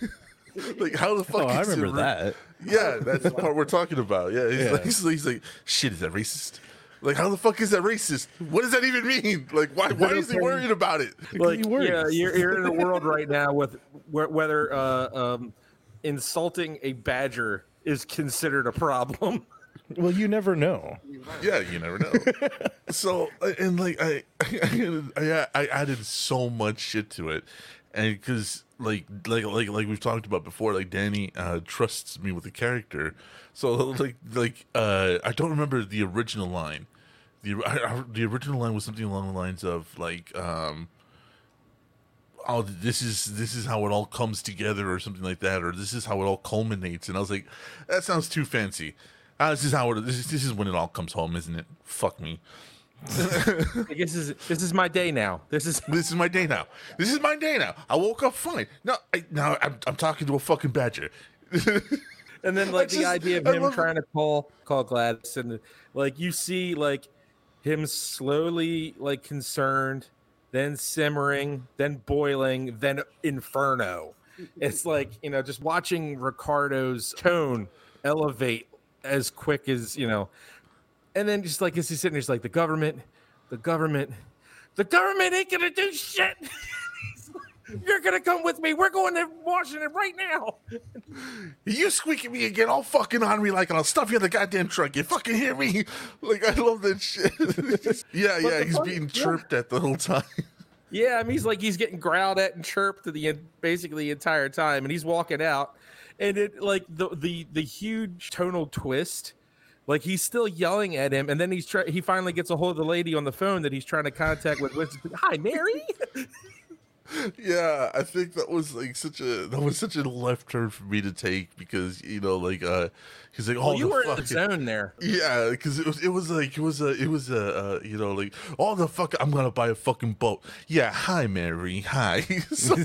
[SPEAKER 2] like how the fuck?
[SPEAKER 3] Oh, I
[SPEAKER 2] is it
[SPEAKER 3] remember that.
[SPEAKER 2] Yeah, that's the part we're talking about. Yeah, he's,
[SPEAKER 3] Yeah.
[SPEAKER 2] Like, he's, he's like, shit, is that racist? Like, how the fuck is that racist? What does that even mean? Like, why why is he worried about it?
[SPEAKER 1] like
[SPEAKER 3] He works.
[SPEAKER 1] yeah, you're, you're in a world right now with where, whether uh, um, insulting a badger is considered a problem.
[SPEAKER 3] Well, you never know.
[SPEAKER 2] Yeah, you never know. so uh, and like I, I I added so much shit to it, and because like like like like we've talked about before, like Danny uh, trusts me with the character. So like like uh, I don't remember the original line. The I, I- the original line was something along the lines of like um. Oh, this is this is how it all comes together, or something like that, or this is how it all culminates. And I was like, that sounds too fancy. Ah, this is how it. This is, this is when it all comes home, isn't it? Fuck me.
[SPEAKER 1] This is this is my day now. This is
[SPEAKER 2] This is my day now. This is my day now. I woke up fine. No, I, now I'm, I'm talking to a fucking badger.
[SPEAKER 1] and then like the
[SPEAKER 2] just-
[SPEAKER 1] idea of him
[SPEAKER 2] love-
[SPEAKER 1] trying to call call Gladys and like you see like him slowly like concerned, then simmering, then boiling, then inferno. It's like you know just watching Ricardo's tone elevate as quick as you know, and then just like as he's sitting there, he's like the government, the government, the government ain't gonna do shit. You're gonna come with me. We're going to Washington right now.
[SPEAKER 2] you squeak at me again, all fucking on me like I'll stuff you in the goddamn trunk. You fucking hear me? Like I love that shit. yeah, yeah. He's
[SPEAKER 1] funny-
[SPEAKER 2] being
[SPEAKER 1] yeah.
[SPEAKER 2] chirped at the whole time.
[SPEAKER 1] Yeah, I mean, he's like he's getting growled at and chirped the basically the entire time, and he's walking out, and it like the the the huge tonal twist, like he's still yelling at him, and then he's try- he finally gets a hold of the lady on the phone that he's trying to contact with Hi, Mary.
[SPEAKER 2] Yeah, I think that was like such a that was such a left turn for me to take because you know like uh he's like oh
[SPEAKER 1] Well, you were in the zone there.
[SPEAKER 2] Yeah, because it was it was like it was a it was a uh, you know like all the fuck I'm gonna buy a fucking boat. Yeah, hi Mary, hi. so,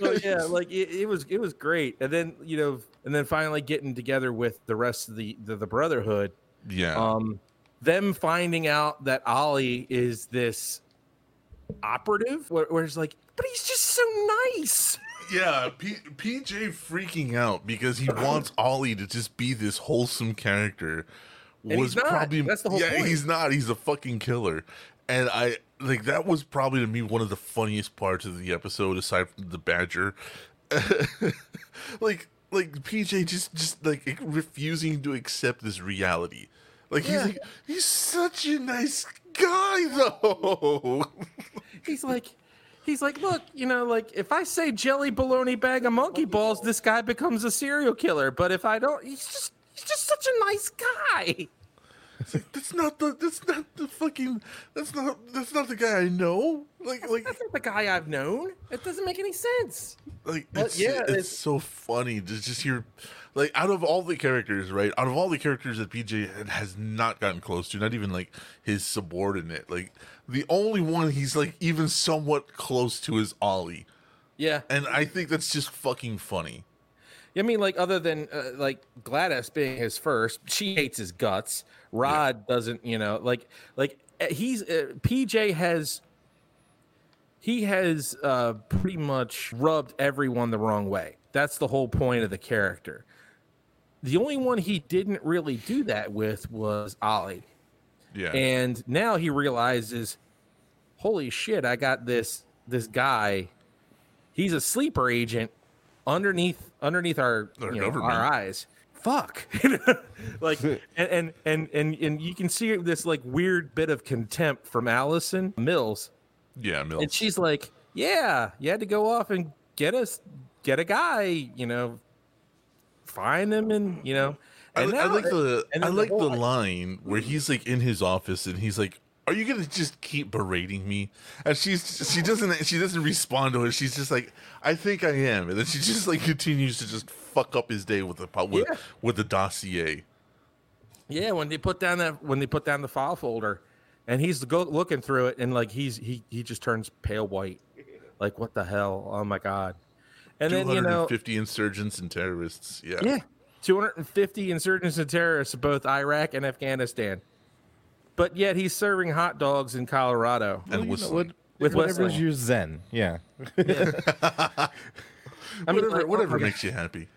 [SPEAKER 1] Well, yeah, like it, it was it was great, and then you know, and then finally getting together with the rest of the the, the Brotherhood.
[SPEAKER 2] yeah,
[SPEAKER 1] um them finding out that ollie is this operative where, where it's like but he's just so nice
[SPEAKER 2] yeah. P- PJ freaking out because he wants Ollie to just be this wholesome character.
[SPEAKER 1] And he's not. That's the whole
[SPEAKER 2] yeah.
[SPEAKER 1] point.
[SPEAKER 2] He's not. He's a fucking killer, and I like that was probably to me one of the funniest parts of the episode aside from the badger. like like PJ just just like refusing to accept this reality. Like
[SPEAKER 1] Yeah.
[SPEAKER 2] he's like he's such a nice guy though.
[SPEAKER 1] he's like he's like look you know like if i say jelly bologna bag of monkey balls this guy becomes a serial killer but if i don't he's just he's just such a nice guy
[SPEAKER 2] that's not the that's not the fucking that's not that's not the guy I know. Like like
[SPEAKER 1] that's not the guy i've known. It doesn't make any sense.
[SPEAKER 2] Like it's,
[SPEAKER 1] yeah,
[SPEAKER 2] it's,
[SPEAKER 1] it's-
[SPEAKER 2] so funny to just hear like out of all the characters right out of all the characters that pj has not gotten close to not even like his subordinate like the only one he's like even somewhat close to is ollie.
[SPEAKER 1] Yeah.
[SPEAKER 2] And i think that's just fucking funny
[SPEAKER 1] I mean, like other than uh, like Gladys being his first, she hates his guts. Rod doesn't, you know, like like uh, he's uh, PJ has he has uh, pretty much rubbed everyone the wrong way. That's the whole point of the character. The only one he didn't really do that with was Ollie,
[SPEAKER 2] yeah
[SPEAKER 1] and now he realizes, holy shit, I got this this guy. He's a sleeper agent underneath underneath our
[SPEAKER 2] Our
[SPEAKER 1] you know, our eyes. Fuck, like and, and and and and you can see this like weird bit of contempt from Allison Mills,
[SPEAKER 2] yeah Mills.
[SPEAKER 1] and she's like, "Yeah, you had to go off and get us get a guy, you know, find him, and you know."
[SPEAKER 2] I,
[SPEAKER 1] And
[SPEAKER 2] I
[SPEAKER 1] now-
[SPEAKER 2] like the
[SPEAKER 1] and
[SPEAKER 2] I like the
[SPEAKER 1] whole-
[SPEAKER 2] line where he's like in his office and he's like, "Are you gonna just keep berating me?" And she's she doesn't she doesn't respond to it. She's just like, "I think I am," and then she just like continues to just fuck up his day with the with,
[SPEAKER 1] Yeah.
[SPEAKER 2] with the dossier.
[SPEAKER 1] Yeah, when they put down that when they put down the file folder, and he's go looking through it, and like he's he he just turns pale white, like what the hell? Oh my god! And then you know,
[SPEAKER 2] fifty insurgents and terrorists. Yeah,
[SPEAKER 1] yeah, two hundred and fifty insurgents and terrorists both Iraq and Afghanistan, but yet he's serving hot dogs in Colorado.
[SPEAKER 2] and
[SPEAKER 3] Well, you know what-
[SPEAKER 1] With
[SPEAKER 3] whatever's
[SPEAKER 1] whistling.
[SPEAKER 3] your zen. Yeah.
[SPEAKER 1] I mean,
[SPEAKER 2] whatever,
[SPEAKER 1] like,
[SPEAKER 2] whatever
[SPEAKER 1] my
[SPEAKER 2] makes you happy.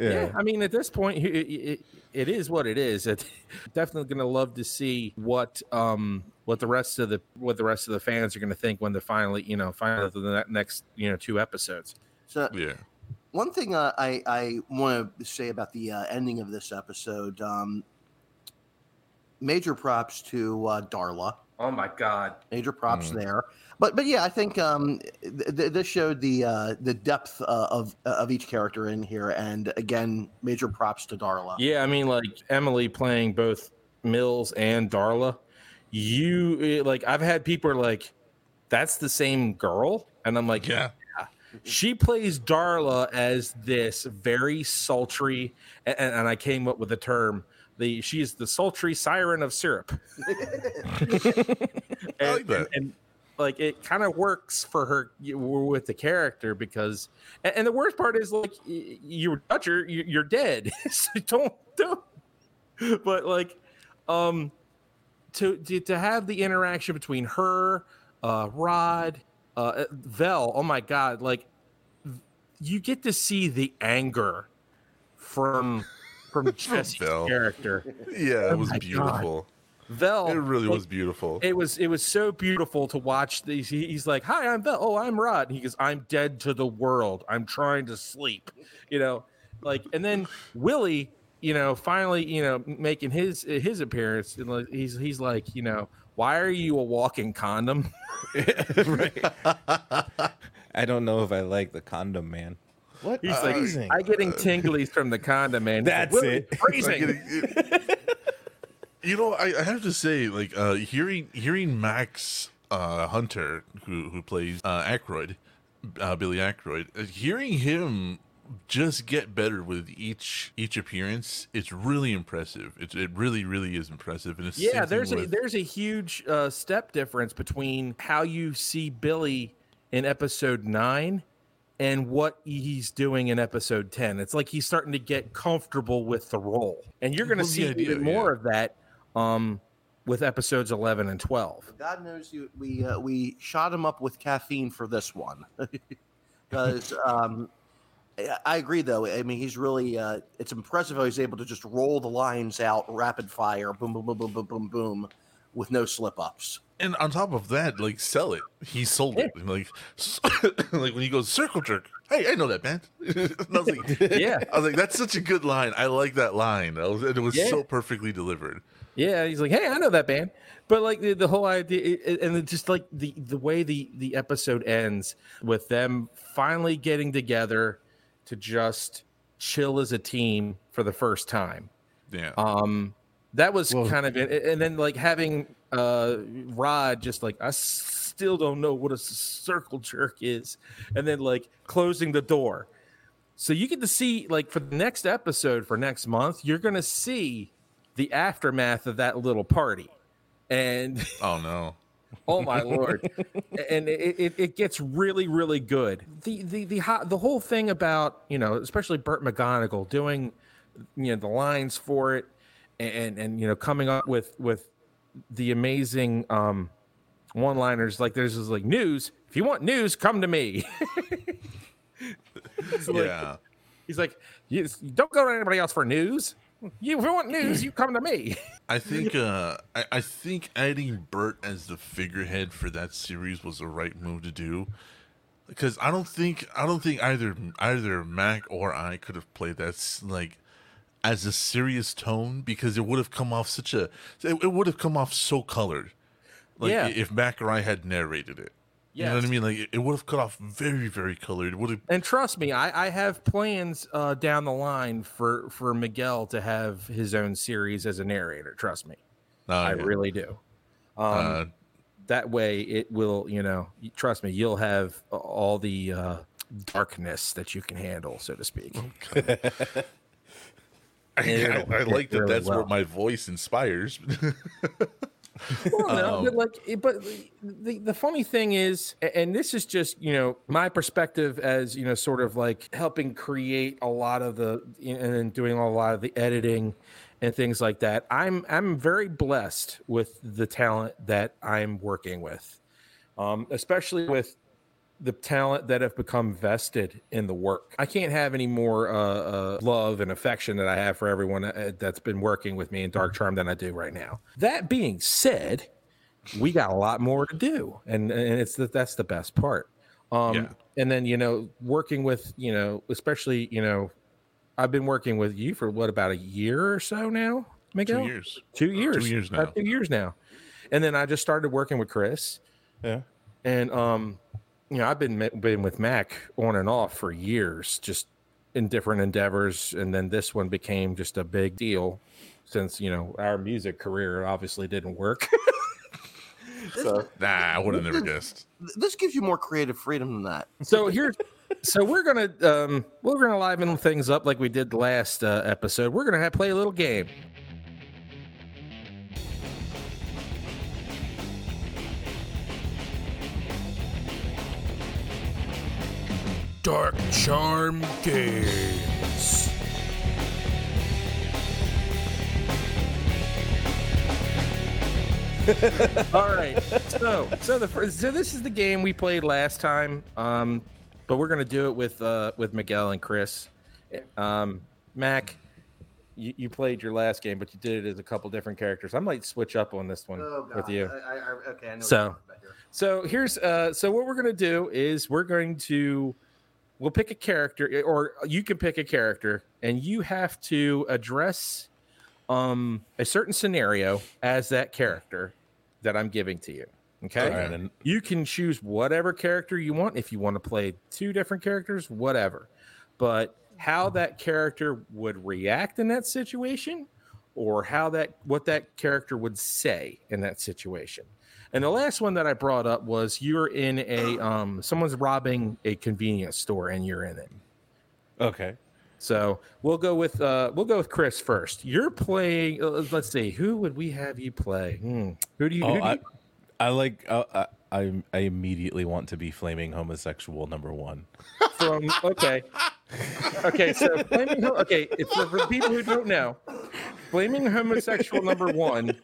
[SPEAKER 1] Yeah. I mean, at this point, it, it, it is what it is. It, definitely going to love to see what um what the rest of the what the rest of the fans are going to think when they finally you know finally the next you know two episodes.
[SPEAKER 4] So
[SPEAKER 2] Yeah.
[SPEAKER 4] one thing uh, I I want to say about the uh, ending of this episode, um, major props to uh, Darla.
[SPEAKER 1] Oh my god!
[SPEAKER 4] Major props
[SPEAKER 3] Mm.
[SPEAKER 4] there. But but yeah, I think um, th- th- this showed the uh, the depth uh, of of each character in here, and again, major props to Darla.
[SPEAKER 1] Yeah, I mean, like Emily playing both Mills and Darla. You eh, like, I've had people like, "That's the same girl," and I'm like,
[SPEAKER 2] Yeah.
[SPEAKER 1] she plays Darla as this very sultry, and, and I came up with the term. The she's the sultry siren of syrup. and,
[SPEAKER 2] like that.
[SPEAKER 1] And, and, like it kind of works for her with the character because, and, and the worst part is like you touch her, you- you're dead. so don't don't. But like, um, to to, to have the interaction between her, uh, Rod, uh, Vel. Oh my god! Like you get to see the anger from from Jesse's
[SPEAKER 2] Vel.
[SPEAKER 1] character.
[SPEAKER 2] Yeah, it oh was
[SPEAKER 1] Oh my God.
[SPEAKER 2] beautiful.
[SPEAKER 1] Vel.
[SPEAKER 2] It really
[SPEAKER 1] like,
[SPEAKER 2] was beautiful.
[SPEAKER 1] It was it was so beautiful to watch these. he- He's like, "Hi, I'm Vel. Oh, I'm Rod." He goes, "I'm dead to the world. I'm trying to sleep." You know, like, and then Willie, you know, finally, you know, making his his appearance, and he's he's like, you know, why are you a walking condom?
[SPEAKER 3] I don't know if I like the condom man. What?
[SPEAKER 1] He's like,
[SPEAKER 3] Phrasing.
[SPEAKER 1] I getting tinglies from the condom man. He's like,
[SPEAKER 3] That's it.
[SPEAKER 2] I'm
[SPEAKER 1] Phrasing.
[SPEAKER 2] getting- you know, I, I have to say, like, uh, hearing hearing Max uh, Hunter, who who plays uh, Aykroyd, uh, Billy Aykroyd, uh, hearing him just get better with each each appearance, it's really impressive. It it really really is impressive, and it's
[SPEAKER 1] yeah
[SPEAKER 2] same thing
[SPEAKER 1] there's a
[SPEAKER 2] with-
[SPEAKER 1] there's a huge uh, step difference between how you see billy in episode 9 and what he's doing in episode 10 it's like he's starting to get comfortable with the role. And you're going to
[SPEAKER 2] Well, the
[SPEAKER 1] see
[SPEAKER 2] idea,
[SPEAKER 1] even more of that um with episodes 11 and 12
[SPEAKER 4] God knows you, we uh, we shot him up with caffeine for this one. Because um, I- I agree though. I mean, he's really uh, it's impressive how he's able to just roll the lines out rapid fire, boom, boom, boom, boom, boom, boom, boom, with no slip ups.
[SPEAKER 2] And on top of that, like sell it. He sold it. Like, like when he goes circle jerk. Hey, I know that band. And I was like,
[SPEAKER 1] yeah
[SPEAKER 2] I was like, that's such a good line. I like that line. Was, it was
[SPEAKER 1] Yeah.
[SPEAKER 2] so perfectly delivered.
[SPEAKER 1] Yeah, he's like, "Hey, I know that band," but like the, the whole idea, it, and just like the the way the the episode ends with them finally getting together to just chill as a team for the first time.
[SPEAKER 2] Yeah.
[SPEAKER 1] Um, that was
[SPEAKER 3] Well-
[SPEAKER 1] kind of it, and then like having uh Rod just like I still don't know what a circle jerk is, and then like closing the door. So you get to see like for the next episode for next month, you're gonna see the aftermath of that little party, and
[SPEAKER 2] oh no.
[SPEAKER 1] oh my lord, and it, it, it gets really really good. The the the ho- the whole thing about you know especially Burt McGonigal doing you know the lines for it, and and you know coming up with with the amazing um one liners like there's this like news if you want news come to me So, like,
[SPEAKER 2] yeah.
[SPEAKER 1] he's like you, you don't go to anybody else for news you if you want news you come to me
[SPEAKER 2] I think uh I, I think adding Bert as the figurehead for that series was the right move to do. Because I don't think I don't think either either Mac or I could have played that like as a serious tone because it would have come off such a it, it would have come off so colored. Like
[SPEAKER 1] Yeah.
[SPEAKER 2] if Mac or I had narrated it. You know what I mean? Like it, would have cut off very, very colored. Would have
[SPEAKER 1] And trust me, I, I have plans uh, down the line for for Miguel to have his own series as a narrator. Trust me,
[SPEAKER 2] uh,
[SPEAKER 1] I
[SPEAKER 2] yeah.
[SPEAKER 1] really do. Um,
[SPEAKER 2] uh,
[SPEAKER 1] that way, it will. You know, trust me, you'll have all the uh, darkness that you can handle, so to speak.
[SPEAKER 2] I, I, I like that.
[SPEAKER 1] really
[SPEAKER 2] that's
[SPEAKER 1] well.
[SPEAKER 2] what my voice inspires.
[SPEAKER 1] Well, no,
[SPEAKER 2] Um,
[SPEAKER 1] but like, but the the funny thing is, and this is just you know my perspective as you know, sort of like helping create a lot of the and then doing a lot of the editing and things like that. I'm I'm very blessed with the talent that I'm working with, um, especially with the talent that have become vested in the work. I can't have any more uh, uh, love and affection that I have for everyone uh, that's been working with me in Dark Charm than I do right now. That being said, we got a lot more to do, and and it's the, that's the best part. Um,
[SPEAKER 2] Yeah.
[SPEAKER 1] And then you know, working with you know, especially you know, I've been working with you for what about a year or so now, Miguel?
[SPEAKER 2] Two years.
[SPEAKER 1] Two years.
[SPEAKER 2] Two
[SPEAKER 1] years
[SPEAKER 2] now.
[SPEAKER 1] two years now. And then I just started working with Chris,
[SPEAKER 3] Yeah.
[SPEAKER 1] and um, you know, I've been been with Mac on and off for years, just in different endeavors, and then this one became just a big deal since you know our music career obviously didn't work. so
[SPEAKER 2] Nah, I would have never guessed.
[SPEAKER 4] This gives you more creative freedom than that.
[SPEAKER 1] so here's so we're gonna um we're gonna liven things up like we did the last uh, episode. We're gonna have play a little game. Dark Charm Games. All right. So, so the first, so this is the game we played last time. Um, but we're gonna do it with uh with Miguel and Chris. Um, Mac, you, you played your last game, but you did it as a couple different characters. I might switch up on this one with you.
[SPEAKER 4] Oh, I, I, okay, I know
[SPEAKER 1] So-
[SPEAKER 4] what you're about here.
[SPEAKER 1] So here's uh so what we're gonna do is we're going to we'll pick a character or you can pick a character and you have to address um a certain scenario as that character that I'm giving to you. Okay.
[SPEAKER 3] Right, and
[SPEAKER 1] You can choose whatever character you want. If you want to play two different characters, whatever. But how that character would react in that situation, or how that what that character would say in that situation. And the last one that I brought up was you're in a um someone's robbing a convenience store and you're in it.
[SPEAKER 3] okay.
[SPEAKER 1] So we'll go with uh we'll go with Chris first. You're playing. Uh, let's see, who would we have you play? Hmm. Who do you?
[SPEAKER 3] Oh,
[SPEAKER 1] who do
[SPEAKER 3] I,
[SPEAKER 1] you
[SPEAKER 3] I like. Uh, I, I immediately want to be flaming homosexual number one.
[SPEAKER 1] from okay okay so flaming okay for, for people who don't know flaming homosexual number one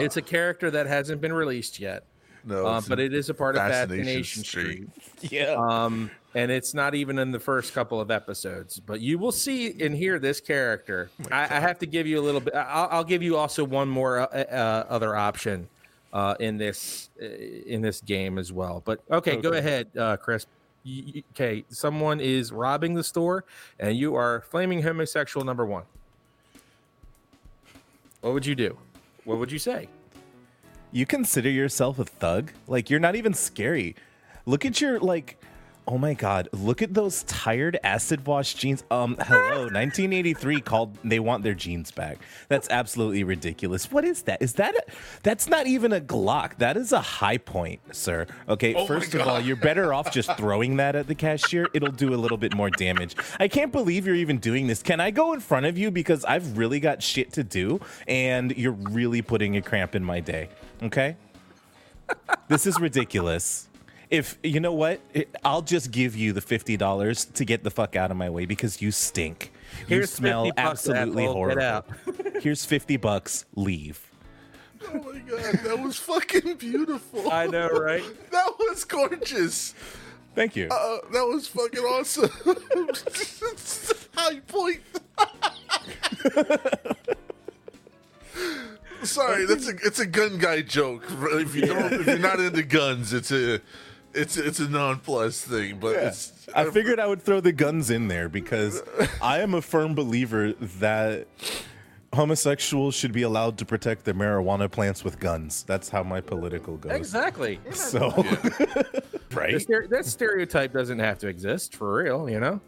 [SPEAKER 1] it's a character that hasn't been released yet.
[SPEAKER 2] No,
[SPEAKER 1] uh, but it is a part of
[SPEAKER 2] Fascination
[SPEAKER 1] fascination
[SPEAKER 2] Street.
[SPEAKER 1] street.
[SPEAKER 3] Yeah.
[SPEAKER 1] um and it's not even in the first couple of episodes but you will see and hear this character. I, I have to give you a little bit i'll, I'll give you also one more uh, uh, other option uh, in this uh, in this game as well. But okay, go ahead uh, chris. Y- y- okay someone is robbing the store and you are flaming homosexual number one. What would you do what would you say
[SPEAKER 3] you consider yourself a thug? Like you're not even scary. Look at your like Oh my god, look at those tired acid wash jeans. Um hello, 1983 called they want their jeans back. That's absolutely ridiculous. What is that? Is that a, That's not even a Glock. That is a Hi-Point, sir. Okay,
[SPEAKER 2] Oh
[SPEAKER 3] first of all, you're better off just throwing that at the cashier. It'll do a little bit more damage. I can't believe you're even doing this. Can I go in front of you because I've really got shit to do and you're really putting a cramp in my day. Okay? this is ridiculous. If you know what, It- I'll just give you the fifty dollars to get the fuck out of my way because you stink. You
[SPEAKER 1] Here's
[SPEAKER 3] smell absolutely
[SPEAKER 1] asshole.
[SPEAKER 3] horrible.
[SPEAKER 1] Out.
[SPEAKER 3] Here's fifty bucks. Leave.
[SPEAKER 2] Oh my god, that was fucking beautiful.
[SPEAKER 1] i know right
[SPEAKER 2] That was gorgeous.
[SPEAKER 3] Thank you.
[SPEAKER 2] Uh, that was fucking awesome. Hi-Point. Sorry, that's a it's a gun guy joke. If you don't, if you're not into guns, it's a it's it's a non-plus thing. But it's
[SPEAKER 3] I figured I would throw the guns in there because I am a firm believer that homosexuals should be allowed to protect their marijuana plants with guns. That's how my political goes.
[SPEAKER 1] exactly
[SPEAKER 3] So,
[SPEAKER 1] The
[SPEAKER 3] right?
[SPEAKER 1] stere- that stereotype doesn't have to exist for real, you know.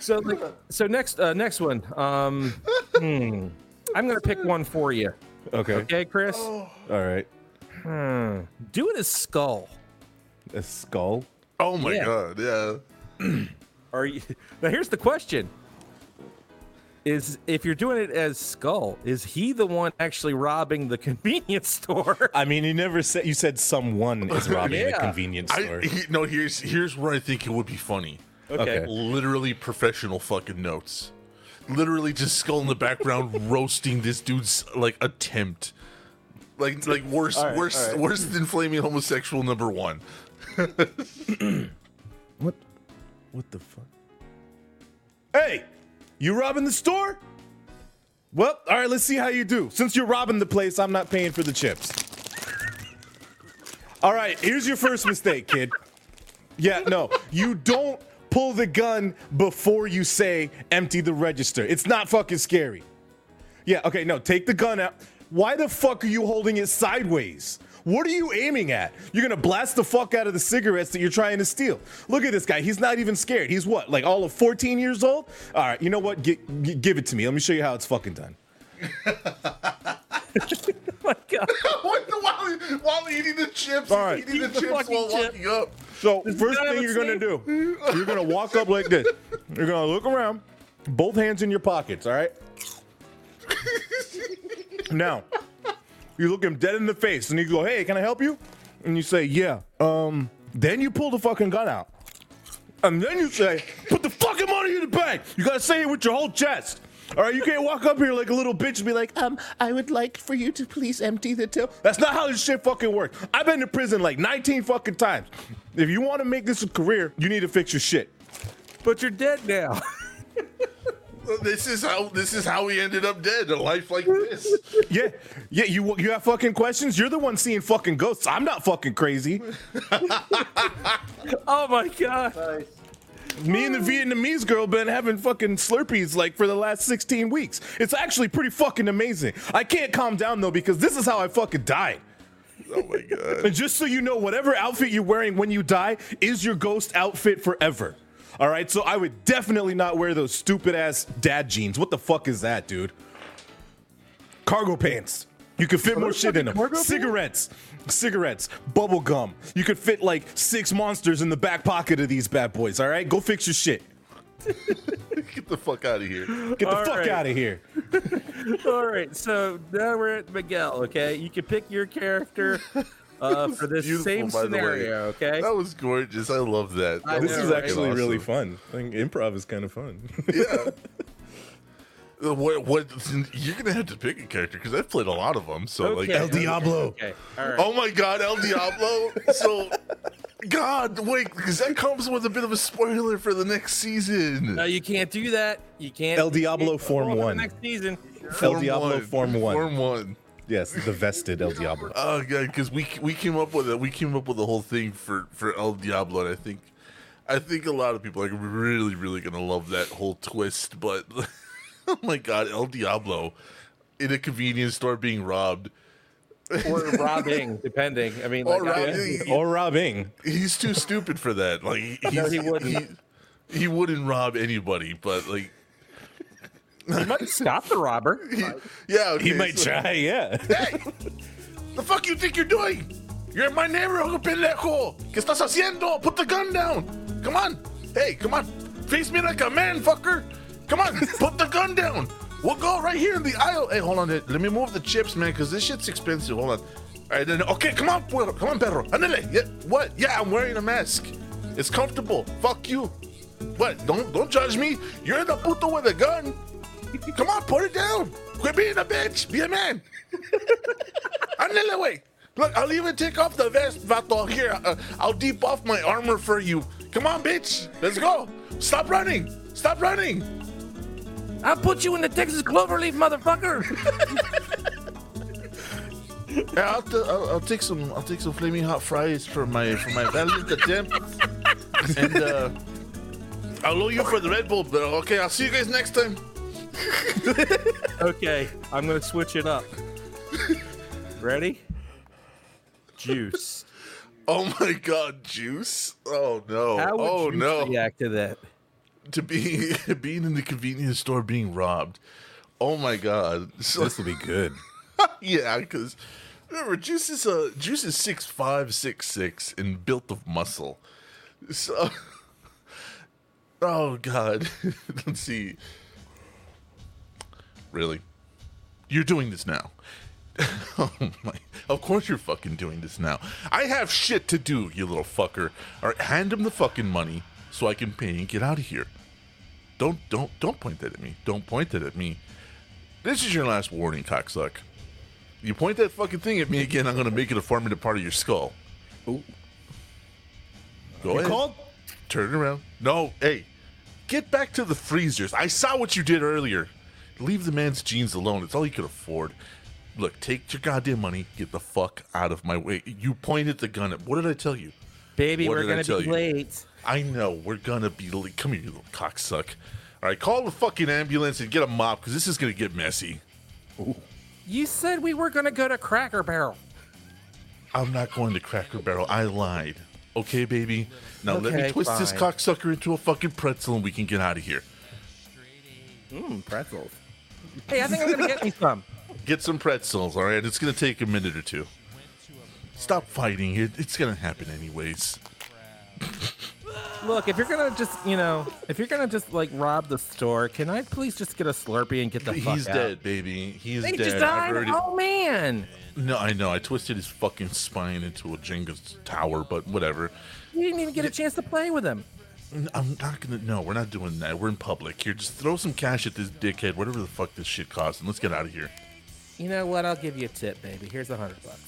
[SPEAKER 1] So, like, so next, uh, next one. Um, hmm, I'm gonna pick one for you.
[SPEAKER 3] Okay.
[SPEAKER 1] Okay, Chris.
[SPEAKER 3] All right.
[SPEAKER 1] Hmm. Do it as skull.
[SPEAKER 3] A skull.
[SPEAKER 2] oh my
[SPEAKER 1] Yeah.
[SPEAKER 2] god, yeah.
[SPEAKER 1] Are you? Now, here's the question: Is if you're doing it as skull, is he the one actually robbing the convenience store?
[SPEAKER 3] I mean, you never said you said someone is robbing
[SPEAKER 1] Yeah.
[SPEAKER 3] the convenience store.
[SPEAKER 2] I he, no. Here's here's where I think it would be funny.
[SPEAKER 3] Okay.
[SPEAKER 2] Literally professional fucking notes. Literally just skull in the background roasting this dude's like attempt. Like like worse
[SPEAKER 3] All right,
[SPEAKER 2] worse
[SPEAKER 3] all right.
[SPEAKER 2] worse than flaming homosexual number one.
[SPEAKER 3] what? What the fuck? Hey, you robbing the store? Well, all right. Let's see how you do. Since you're robbing the place, I'm not paying for the chips. All right. Here's your first mistake, kid. Yeah, no, you don't pull the gun before you say empty the register. It's not fucking scary. Yeah, okay, no, take the gun out. Why the fuck are you holding it sideways? What are you aiming at? You're gonna blast the fuck out of the cigarettes that you're trying to steal. Look at this guy. He's not even scared. He's what, like all of 14 years old? All right, you know what? Gi- gi- give it to me. Let me show you how it's fucking done.
[SPEAKER 1] oh my God.
[SPEAKER 2] while, while eating the chips,
[SPEAKER 3] All right.
[SPEAKER 2] eating the
[SPEAKER 1] Eat the
[SPEAKER 2] chips while
[SPEAKER 1] chip.
[SPEAKER 2] walking up.
[SPEAKER 3] So
[SPEAKER 1] Does
[SPEAKER 3] first thing you're gonna do, you're gonna walk up like this. You're gonna look around, both hands in your pockets. All right. now, you look him dead in the face, and you go, "Hey, can I help you?" And you say, "Yeah." Um. Then you pull the fucking gun out, and then you say, "Put the fucking money in the bank." You gotta say it with your whole chest. All right, you can't walk up here like a little bitch and be like, um, I would like for you to please empty the till. That's not how this shit fucking works. I've been to prison like 19 fucking times. If you want to make this a career, you need to fix your shit.
[SPEAKER 1] But you're dead now.
[SPEAKER 2] This is how this is how he ended up dead. A life like this.
[SPEAKER 3] Yeah, yeah. You you have fucking questions. You're the one seeing fucking ghosts. I'm not fucking crazy.
[SPEAKER 1] oh my God.
[SPEAKER 4] Nice.
[SPEAKER 3] Me and the Vietnamese girl been having fucking Slurpees like for the last 16 weeks. It's actually pretty fucking amazing. I can't calm down though because this is how I fucking died.
[SPEAKER 2] Oh my god.
[SPEAKER 3] And just so you know, whatever outfit you're wearing when you die is your ghost outfit forever. All right, so I would definitely not wear those stupid ass dad jeans. What the fuck is that, dude? Cargo pants. You could fit more shit in them.
[SPEAKER 1] cargo pants?
[SPEAKER 3] Cigarettes, cigarettes, bubble gum. You could fit like six monsters in the back pocket of these bad boys. All right, go fix your shit.
[SPEAKER 2] Get the fuck out of here.
[SPEAKER 3] Get the
[SPEAKER 1] All
[SPEAKER 3] fuck
[SPEAKER 1] right.
[SPEAKER 3] out of here.
[SPEAKER 1] All right, so now we're at Miguel. Okay, you can pick your character uh, for this
[SPEAKER 2] Beautiful,
[SPEAKER 1] same
[SPEAKER 2] by the way.
[SPEAKER 1] scenario. Okay.
[SPEAKER 2] That was gorgeous. I love that.
[SPEAKER 1] I
[SPEAKER 2] That
[SPEAKER 3] This
[SPEAKER 1] know,
[SPEAKER 3] is
[SPEAKER 1] right?
[SPEAKER 3] actually really fun. I think improv is kind of fun.
[SPEAKER 2] Yeah. Uh, What, what you're gonna have to pick a character because I've played a lot of them. So like,
[SPEAKER 3] El Diablo.
[SPEAKER 1] Okay. All right.
[SPEAKER 2] oh my god, El Diablo. so, God, wait, because that comes with a bit of a spoiler for the next season.
[SPEAKER 1] No, you can't do that. You can't.
[SPEAKER 3] El Diablo
[SPEAKER 1] can't
[SPEAKER 3] Form
[SPEAKER 1] go the
[SPEAKER 3] One.
[SPEAKER 1] Next season.
[SPEAKER 3] El Diablo Form One.
[SPEAKER 2] Form one.
[SPEAKER 3] Yes, the vested El Diablo.
[SPEAKER 2] Oh god, because we we came up with it. We came up with the whole thing for for El Diablo, and I think I think a lot of people are really really gonna love that whole twist. But oh my god, El Diablo in a convenience store being robbed.
[SPEAKER 1] or robbing, depending. I mean,
[SPEAKER 2] Or
[SPEAKER 1] like, I-
[SPEAKER 2] robbing.
[SPEAKER 3] or robbing.
[SPEAKER 2] He's too stupid for that. Like he,
[SPEAKER 1] No, he wouldn't.
[SPEAKER 2] He, he wouldn't rob anybody, but like
[SPEAKER 1] he might stop the robber.
[SPEAKER 2] yeah, okay,
[SPEAKER 3] He might
[SPEAKER 2] so-
[SPEAKER 3] try, yeah.
[SPEAKER 2] Hey, the fuck you think you're doing? You're in my neighborhood, pendejo. ¿Qué estás haciendo? Put the gun down. Come on. Hey, come on. Face me like a man, fucker. Come on, put the gun down. We'll go right here in the aisle. Hey, hold on. Let me move the chips, man, because this shit's expensive. Hold on. All right, then. Okay, come on, puerro. Come on, perro. Andale. Yeah, what? Yeah, I'm wearing a mask. It's comfortable. Fuck you. What? Don't don't judge me. You're the puto with a gun. Come on, put it down. Quit being a bitch. Be a man. Andale, way. Look, I'll even take off the vest, vato. Here, uh, I'll deep off my armor for you. Come on, bitch. Let's go. Stop running. Stop running.
[SPEAKER 1] I'll put you in the Texas Cloverleaf, motherfucker.
[SPEAKER 2] Yeah, I'll, t- I'll, I'll take some. I'll take some flaming hot fries for my for my valiant attempt, and uh, I'll owe you for the Red Bull. But okay, I'll see you guys next time.
[SPEAKER 1] Okay, I'm gonna switch it up. Ready? Juice.
[SPEAKER 2] Oh my God, juice! Oh no!
[SPEAKER 1] How would
[SPEAKER 2] oh
[SPEAKER 1] Juice
[SPEAKER 2] no!
[SPEAKER 1] react to that?
[SPEAKER 2] To be being in the convenience store being robbed. Oh my God! So,
[SPEAKER 3] This will be good.
[SPEAKER 2] yeah, because remember, Juice is a Juice is six five, six six, and built of muscle. So, oh god, let's see. Really, you're doing this now? oh my! Of course you're fucking doing this now. I have shit to do, you little fucker. All right, hand him the fucking money so I can pay and get out of here. Don't don't don't point that at me. Don't point that at me. This is your last warning, cocksuck. You point that fucking thing at me again, I'm gonna make it a formative part of your skull. Go ahead.
[SPEAKER 3] Called
[SPEAKER 2] Turn around. No, hey, get back to the freezers. I saw what you did earlier. Leave the man's jeans alone. It's all he could afford. Look, take your goddamn money. Get the fuck out of my way. You pointed the gun at. What did I tell you?
[SPEAKER 1] Baby,
[SPEAKER 2] What
[SPEAKER 1] we're gonna be
[SPEAKER 2] you?
[SPEAKER 1] late.
[SPEAKER 2] I know we're gonna be late. Come here, you little cocksuck. All right, call the fucking ambulance and get a mop because this is gonna get messy.
[SPEAKER 1] You said we were gonna go to Cracker Barrel.
[SPEAKER 2] I'm not going to Cracker Barrel. I lied. Okay, baby. Now let me
[SPEAKER 1] Okay,
[SPEAKER 2] twist this
[SPEAKER 1] fine.
[SPEAKER 2] cocksucker into a fucking pretzel and we can get out of here.
[SPEAKER 1] Mmm, pretzels. Hey, I think I'm gonna get me some.
[SPEAKER 2] Get some pretzels, all right? It's gonna take a minute or two. Stop fighting. It, it's gonna happen anyways.
[SPEAKER 1] Look, if you're gonna just, you know, if you're gonna just like rob the store, can I please just get a Slurpee and get the fuck
[SPEAKER 2] He's
[SPEAKER 1] out?
[SPEAKER 2] dead, baby. He's
[SPEAKER 1] He
[SPEAKER 2] dead.
[SPEAKER 1] just
[SPEAKER 2] I've
[SPEAKER 1] died.
[SPEAKER 2] already-
[SPEAKER 1] Oh man,
[SPEAKER 2] No, I know. I twisted his fucking spine into a Jenga tower, but whatever.
[SPEAKER 1] you didn't even get a chance to play with him.
[SPEAKER 2] N- I'm not gonna. No, we're not doing that. We're in public. Here, just throw some cash at this dickhead, whatever the fuck this shit costs, and let's get out of here.
[SPEAKER 1] You know what? I'll give you a tip, baby. Here's a hundred bucks.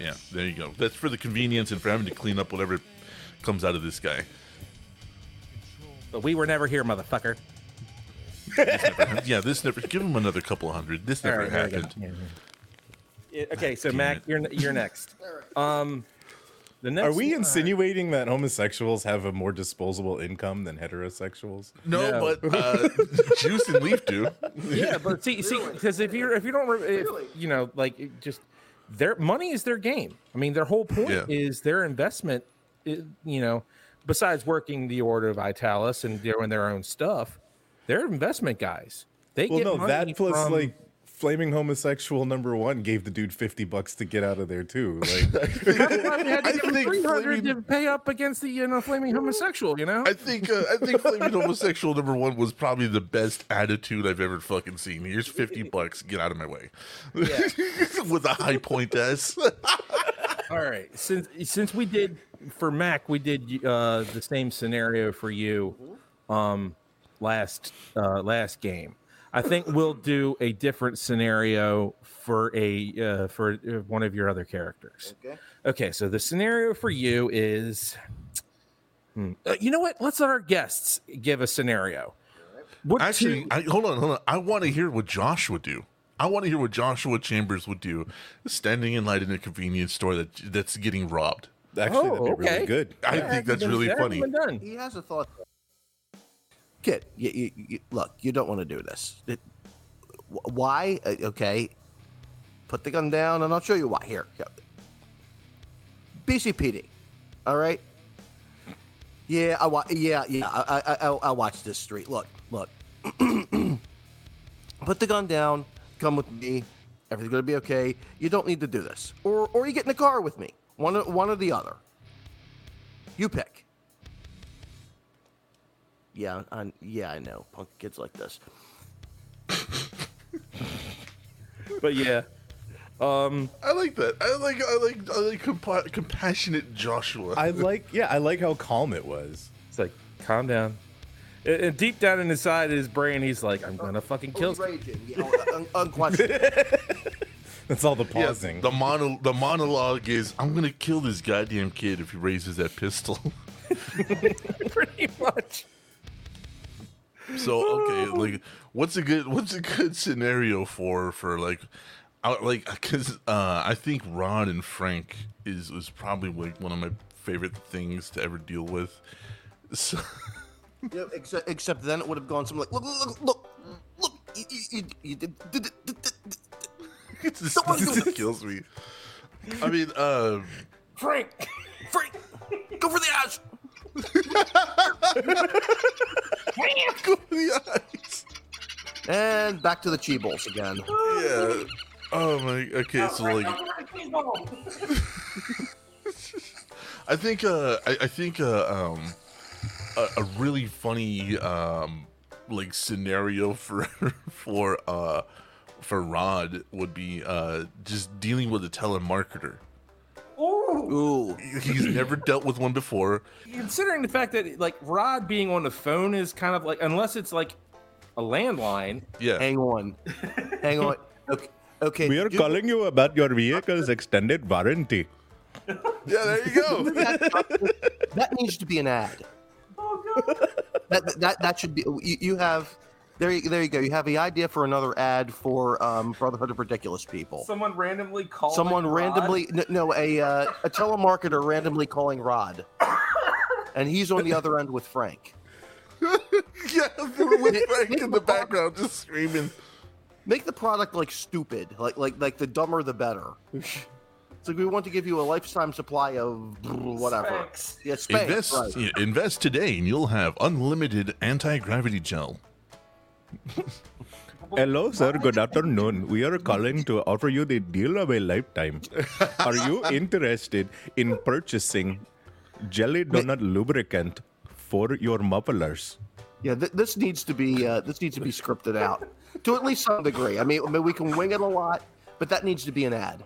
[SPEAKER 2] Yeah, there you go. That's for the convenience and for having to clean up whatever comes out of this guy.
[SPEAKER 1] But we were never here, motherfucker.
[SPEAKER 2] yeah, this never. Give him another couple hundred. This never
[SPEAKER 1] All right, there we go.
[SPEAKER 2] happened.
[SPEAKER 1] Yeah, Okay, so
[SPEAKER 2] Damn
[SPEAKER 1] Mac,
[SPEAKER 2] it.
[SPEAKER 1] you're you're next. Um, the next.
[SPEAKER 3] Are we
[SPEAKER 1] one-
[SPEAKER 3] insinuating that homosexuals have a more disposable income than heterosexuals?
[SPEAKER 2] No,
[SPEAKER 1] No.
[SPEAKER 2] but uh, Juice and Leaf do.
[SPEAKER 1] Yeah, but see, see, because if you're if you don't, re- if, you know, like it just their money is their game. I mean, their whole point
[SPEAKER 2] Yeah.
[SPEAKER 1] is their investment. i- You know, besides working the Order of Vitalis and doing their own stuff, they're investment guys. They
[SPEAKER 3] Well,
[SPEAKER 1] get
[SPEAKER 3] no,
[SPEAKER 1] money
[SPEAKER 3] that plus
[SPEAKER 1] from-
[SPEAKER 3] like flaming homosexual number one gave the dude fifty bucks to get out of there too. Like,
[SPEAKER 1] That's why we had to
[SPEAKER 2] I
[SPEAKER 1] give
[SPEAKER 2] think
[SPEAKER 1] 300
[SPEAKER 2] Flaming-
[SPEAKER 1] to pay up against the you know flaming homosexual. You know,
[SPEAKER 2] I think uh, I think Flaming Homosexual number one was probably the best attitude I've ever fucking seen. Here's fifty bucks. Get out of my way. With a Hi-Point S.
[SPEAKER 1] All right, since since we did for Mac, we did uh, the same scenario for you um, last uh, last game. I think we'll do a different scenario for a uh, for uh, one of your other characters.
[SPEAKER 4] Okay.
[SPEAKER 1] Okay, so the scenario for you is, hmm, uh, you know what? Let's let our guests give a scenario. What
[SPEAKER 2] Actually,
[SPEAKER 1] two-
[SPEAKER 2] I, hold on, hold on. I want to hear what Josh would do. I want to hear what Joshua Chambers would do, standing in line in a convenience store that that's getting robbed.
[SPEAKER 3] actually,
[SPEAKER 1] Oh,
[SPEAKER 3] that'd be
[SPEAKER 1] okay.
[SPEAKER 3] really good.
[SPEAKER 2] I
[SPEAKER 1] Yeah,
[SPEAKER 2] think that's really funny.
[SPEAKER 1] hasn't been done.
[SPEAKER 4] He has a thought. Kid, you, you, you, look, you don't want to do this. It, wh- why? Uh, Okay. Put the gun down and I'll show you why. Here. BCPD. All right. Yeah, I wa- yeah, yeah. I, I, I, I watch this street. Look, look. Put the gun down. Come with me. Everything's gonna be okay. You don't need to do this, or or you get in the car with me. One, one or the other. You pick. Yeah, I, yeah, I know. Punk kids like this.
[SPEAKER 1] But yeah, um,
[SPEAKER 2] I like that. I like I like I like compa- compassionate Joshua.
[SPEAKER 3] I like, yeah, I like how calm it was.
[SPEAKER 1] It's like, calm down. And, and deep down in his side of his brain, he's like, I'm gonna fucking kill.
[SPEAKER 4] Oh, raging. Yeah, oh, un- unquestionable.
[SPEAKER 3] That's all the
[SPEAKER 2] Yeah,
[SPEAKER 3] pausing.
[SPEAKER 2] the mono the monologue is I'm gonna kill this goddamn kid if he raises that pistol.
[SPEAKER 1] Pretty much.
[SPEAKER 2] So okay, like what's a good what's a good scenario for for like I, like because uh, I think Ron and Frank is is probably like one of my favorite things to ever deal with. So,
[SPEAKER 4] Yeah, except, except then it would have gone something like, look, look, look, look, you, you, you, you did, did, did, did, did,
[SPEAKER 2] it just,
[SPEAKER 4] Don't wanna do
[SPEAKER 2] it
[SPEAKER 4] this.
[SPEAKER 2] kills me. I mean, uh,
[SPEAKER 1] Frank.
[SPEAKER 4] Frank, go for the ash.
[SPEAKER 2] Go the eyes.
[SPEAKER 4] And back to the Cheebles again.
[SPEAKER 2] Yeah. Oh my. Okay, so like. I think uh I, I think uh um a, a really funny um like scenario for for uh for Rod would be uh just dealing with a telemarketer.
[SPEAKER 4] Ooh.
[SPEAKER 2] He's never dealt with one before.
[SPEAKER 1] Considering the fact that like Rod being on the phone is kind of like unless it's like a landline.
[SPEAKER 2] Yeah.
[SPEAKER 4] Hang on. Hang on. Okay. Okay.
[SPEAKER 3] we are
[SPEAKER 4] do-
[SPEAKER 3] calling you about your vehicle's extended warranty.
[SPEAKER 2] Yeah, there you go.
[SPEAKER 4] that needs to be an ad. Oh god. That that that should be. You, you have there. You, there you go. You have the idea for another ad for um, Brotherhood of Ridiculous People.
[SPEAKER 1] Someone randomly called.
[SPEAKER 4] Someone randomly no, no a uh, a telemarketer randomly calling Rod, and he's on the other end with Frank.
[SPEAKER 2] yeah, with Frank in the background just screaming.
[SPEAKER 4] Make the product like stupid, like like like the dumber the better. It's like we want to give you a lifetime supply of whatever.
[SPEAKER 1] Spanx.
[SPEAKER 4] Yeah, Spanx,
[SPEAKER 2] Invest,
[SPEAKER 4] right.
[SPEAKER 2] yeah, invest today, and you'll have unlimited anti-gravity gel.
[SPEAKER 3] Hello, sir. Good afternoon. We are calling to offer you the deal of a lifetime. Are you interested in purchasing jelly donut lubricant for your mufflers?
[SPEAKER 4] Yeah, th- this needs to be uh, this needs to be scripted out to at least some degree. I mean, I mean, we can wing it a lot, but that needs to be an ad.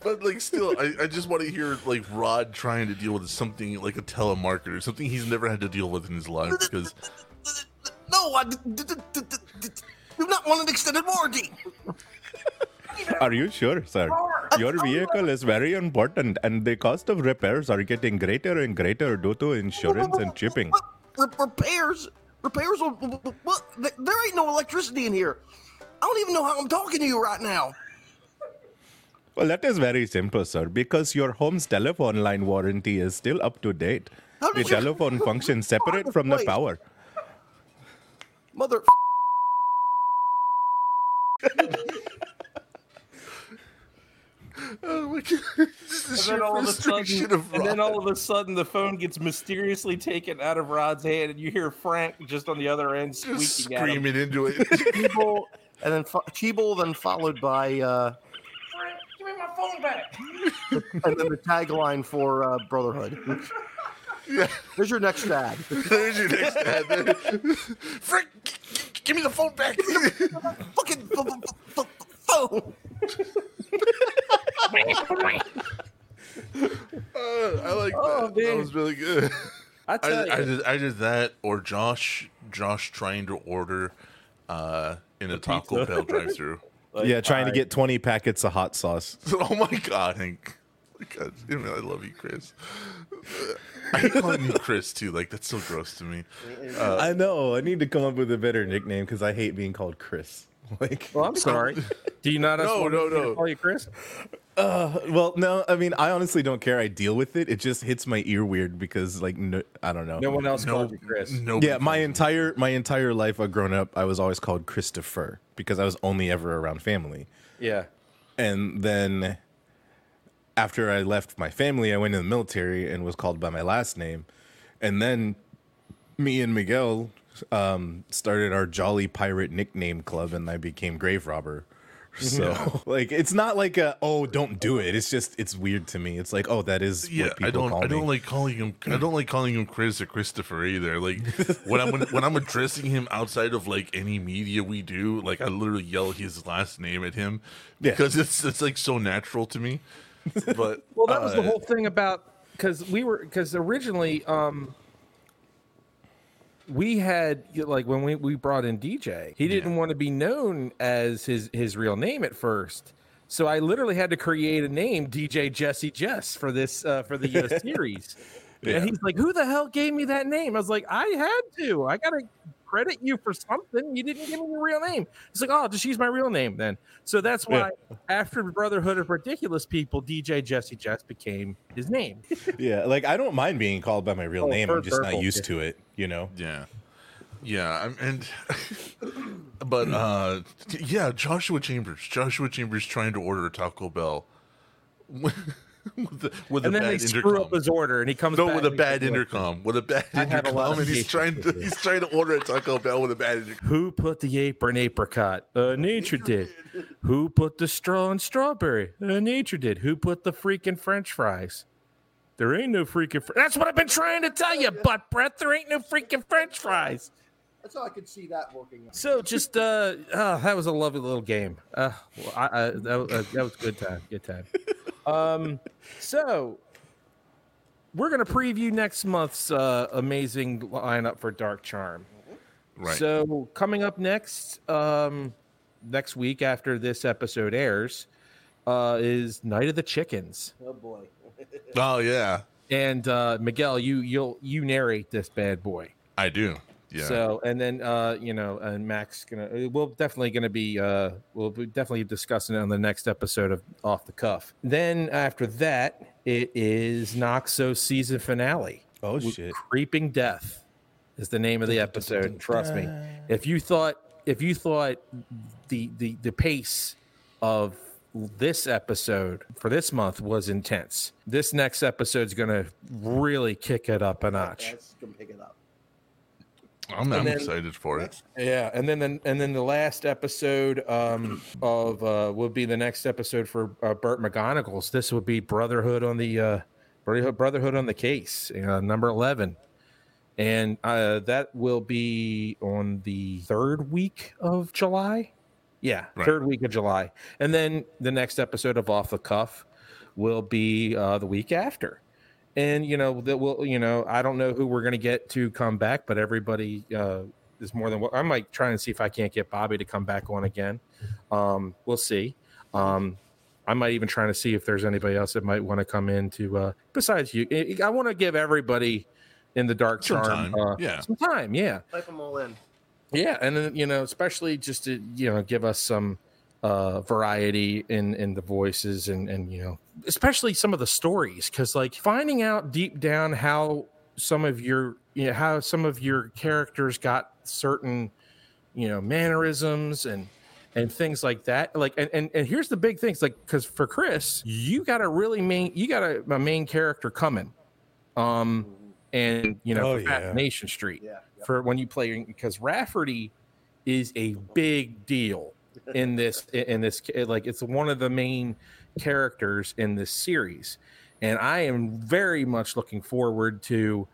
[SPEAKER 2] But like, still, I, I just want to hear like Rod trying to deal with something like a telemarketer, something he's never had to deal with in his life. Because
[SPEAKER 4] No, I d- d- d- d- d- do not want an extended warranty.
[SPEAKER 3] Are you sure, sir? Your vehicle is very important, and the cost of repairs are getting greater and greater due to insurance and shipping.
[SPEAKER 4] What? Re- repairs? Repairs? on- w- w- What? Th- There ain't no electricity in here. I don't even know how I'm talking to you right now.
[SPEAKER 3] Well, that is very simple, sir, because your home's telephone line warranty is still up to date.
[SPEAKER 4] How
[SPEAKER 3] The
[SPEAKER 4] did you-
[SPEAKER 3] telephone functions separate from the
[SPEAKER 4] Wait.
[SPEAKER 3] power.
[SPEAKER 4] Mother.
[SPEAKER 2] oh my god, this is
[SPEAKER 1] And then,
[SPEAKER 2] sheer
[SPEAKER 1] all of a
[SPEAKER 2] frustration
[SPEAKER 1] sudden,
[SPEAKER 2] of
[SPEAKER 1] and then all of a sudden, the phone gets mysteriously taken out of Rod's hand, and you hear Frank just on the other end
[SPEAKER 2] just
[SPEAKER 1] squeaking at him.
[SPEAKER 2] screaming into it.
[SPEAKER 4] Cheeble, and then fo- then followed by, uh,
[SPEAKER 1] Frank, give me my phone back.
[SPEAKER 4] and then the tagline for uh, Brotherhood.
[SPEAKER 2] yeah,
[SPEAKER 4] There's your next ad.
[SPEAKER 2] there's your next ad. Frank, g- g- give me the phone back.
[SPEAKER 4] Fucking f- f- f- phone.
[SPEAKER 2] Uh, I like
[SPEAKER 1] Oh,
[SPEAKER 2] that. That was really good.
[SPEAKER 1] I
[SPEAKER 2] I,
[SPEAKER 1] tell
[SPEAKER 2] I
[SPEAKER 1] you,
[SPEAKER 2] did I did that or Josh Josh trying to order uh in a Taco. Bell drive through.
[SPEAKER 1] like,
[SPEAKER 3] yeah, trying to get 20 packets of hot sauce.
[SPEAKER 2] oh my god, Hank. God damn it, I love you, Chris. I hate calling you Chris too. Like that's so gross to me.
[SPEAKER 3] I know. I need to come up with a better nickname because I hate being called Chris. Like,
[SPEAKER 1] Well, I'm sorry. Do you not?
[SPEAKER 2] No,
[SPEAKER 1] want
[SPEAKER 2] no,
[SPEAKER 1] to
[SPEAKER 2] no.
[SPEAKER 1] Call you Chris?
[SPEAKER 3] uh, well, no, I mean, I honestly don't care. I deal with it. It just hits my ear weird because, like, no, I don't know.
[SPEAKER 1] No one else
[SPEAKER 2] No,
[SPEAKER 1] called you Chris.
[SPEAKER 2] no.
[SPEAKER 3] yeah, my entire my entire life, I've grown up. I was always called Christopher because I was only ever around family.
[SPEAKER 1] Yeah.
[SPEAKER 3] And then after I left my family, I went in the military and was called by my last name. And then me and Miguel um, started our Jolly Pirate nickname club, and I became Grave Robber. So, like, it's not like a oh, don't do it. It's just it's weird to me. It's like oh, that is
[SPEAKER 2] Yeah,
[SPEAKER 3] what people
[SPEAKER 2] I don't. I don't
[SPEAKER 3] me.
[SPEAKER 2] like calling him. I don't like calling him Chris or Christopher either. Like when I'm when I'm addressing him outside of like any media we do, like I literally yell his last name at him
[SPEAKER 3] Yeah.
[SPEAKER 2] because it's it's like so natural to me. But
[SPEAKER 1] Well, that was the
[SPEAKER 2] uh,
[SPEAKER 1] whole thing about because we were because originally um we had like when we, we brought in DJ, he didn't want to be known as his his real name at first. So I literally had to create a name, DJ Jesse Jess, for this uh, for the uh, series.
[SPEAKER 3] Yeah.
[SPEAKER 1] And he's like, "Who the hell gave me that name?" I was like, "I had to. I gotta credit you for something. You didn't give me your real name." It's like, "Oh, just use my real name then." So that's why after Brotherhood of Ridiculous People, DJ Jesse Jess became his name.
[SPEAKER 3] Yeah, like I don't mind being called by my real
[SPEAKER 1] Oh,
[SPEAKER 3] name. I'm just not used
[SPEAKER 1] yeah.
[SPEAKER 3] to it. You know.
[SPEAKER 2] Yeah. Yeah, I'm- and but uh yeah, Joshua Chambers. Joshua Chambers trying to order a Taco Bell with, the, with
[SPEAKER 1] and
[SPEAKER 2] a
[SPEAKER 1] then they
[SPEAKER 2] bad
[SPEAKER 1] screw
[SPEAKER 2] intercom.
[SPEAKER 1] up his order, and he comes
[SPEAKER 2] no,
[SPEAKER 1] back
[SPEAKER 2] with a bad intercom. With a bad
[SPEAKER 1] I have a lot
[SPEAKER 2] intercom, and he's trying to he's trying to order a Taco Bell with a bad intercom.
[SPEAKER 1] Who put the apron apricot? Uh, nature did. Who put the straw in strawberry? Uh, nature did. Who put the freaking French fries? There ain't no freaking. Fr- That's what I've been trying to tell you, butt breath. There ain't no freaking French fries.
[SPEAKER 4] That's how I could see that working. out.
[SPEAKER 1] So just uh, oh, that was a lovely little game. Uh, well, I, I, that, was- uh, that was good time. Good time. Um, so we're gonna preview next month's uh, amazing lineup for Dark Charm.
[SPEAKER 2] Right.
[SPEAKER 1] So coming up next, um, next week after this episode airs, uh, is Night of the Chickens.
[SPEAKER 4] Oh boy.
[SPEAKER 2] Oh yeah,
[SPEAKER 1] And uh, Miguel, you you'll you narrate this bad boy.
[SPEAKER 2] I do. Yeah.
[SPEAKER 1] So and then uh, you know, and Max gonna we'll definitely gonna be uh we'll be definitely discussing it on the next episode of Off the Cuff. Then after that, it is Noxo season finale.
[SPEAKER 3] Oh shit.
[SPEAKER 1] Creeping Death is the name of the episode. Trust me. If you thought if you thought the the the pace of this episode for this month was intense, this next episode is gonna really kick it up a notch.
[SPEAKER 4] That's gonna pick it up.
[SPEAKER 2] I'm, I'm
[SPEAKER 1] then-
[SPEAKER 2] excited for it.
[SPEAKER 1] Yeah, and then the, and then the last episode um, of uh, will be the next episode for uh, Burt McGonagall's. This would be Brotherhood on the uh, Brotherhood Brotherhood on the case, uh, number eleven, and uh, that will be on the third week of July. Yeah,
[SPEAKER 2] Right.
[SPEAKER 1] third week of July, and then the next episode of Off the Cuff will be uh, the week after. And you know that will you know I don't know who we're gonna get to come back, but everybody uh, is more than what I might try and see if I can't get Bobby to come back on again. Um, we'll see. Um, I might even try to see if there's anybody else that might want to come in to uh, besides you. I, I want to give everybody in the dark
[SPEAKER 2] Some
[SPEAKER 1] charm
[SPEAKER 2] time,
[SPEAKER 1] uh,
[SPEAKER 2] yeah.
[SPEAKER 1] some time, yeah,
[SPEAKER 4] Type them all in.
[SPEAKER 1] yeah, and then you know especially just to you know give us some uh variety in in the voices and and you know especially some of the stories because like finding out deep down how some of your you know how some of your characters got certain you know mannerisms and and things like that like and and, and here's the big things like because for chris you got a really main you got a, a main character coming um and you know
[SPEAKER 3] Oh, yeah.
[SPEAKER 1] Fascination street
[SPEAKER 4] Yeah. yeah.
[SPEAKER 1] for when you play because Rafferty is a big deal in this in this like it's one of the main characters in this series and I am very much looking forward to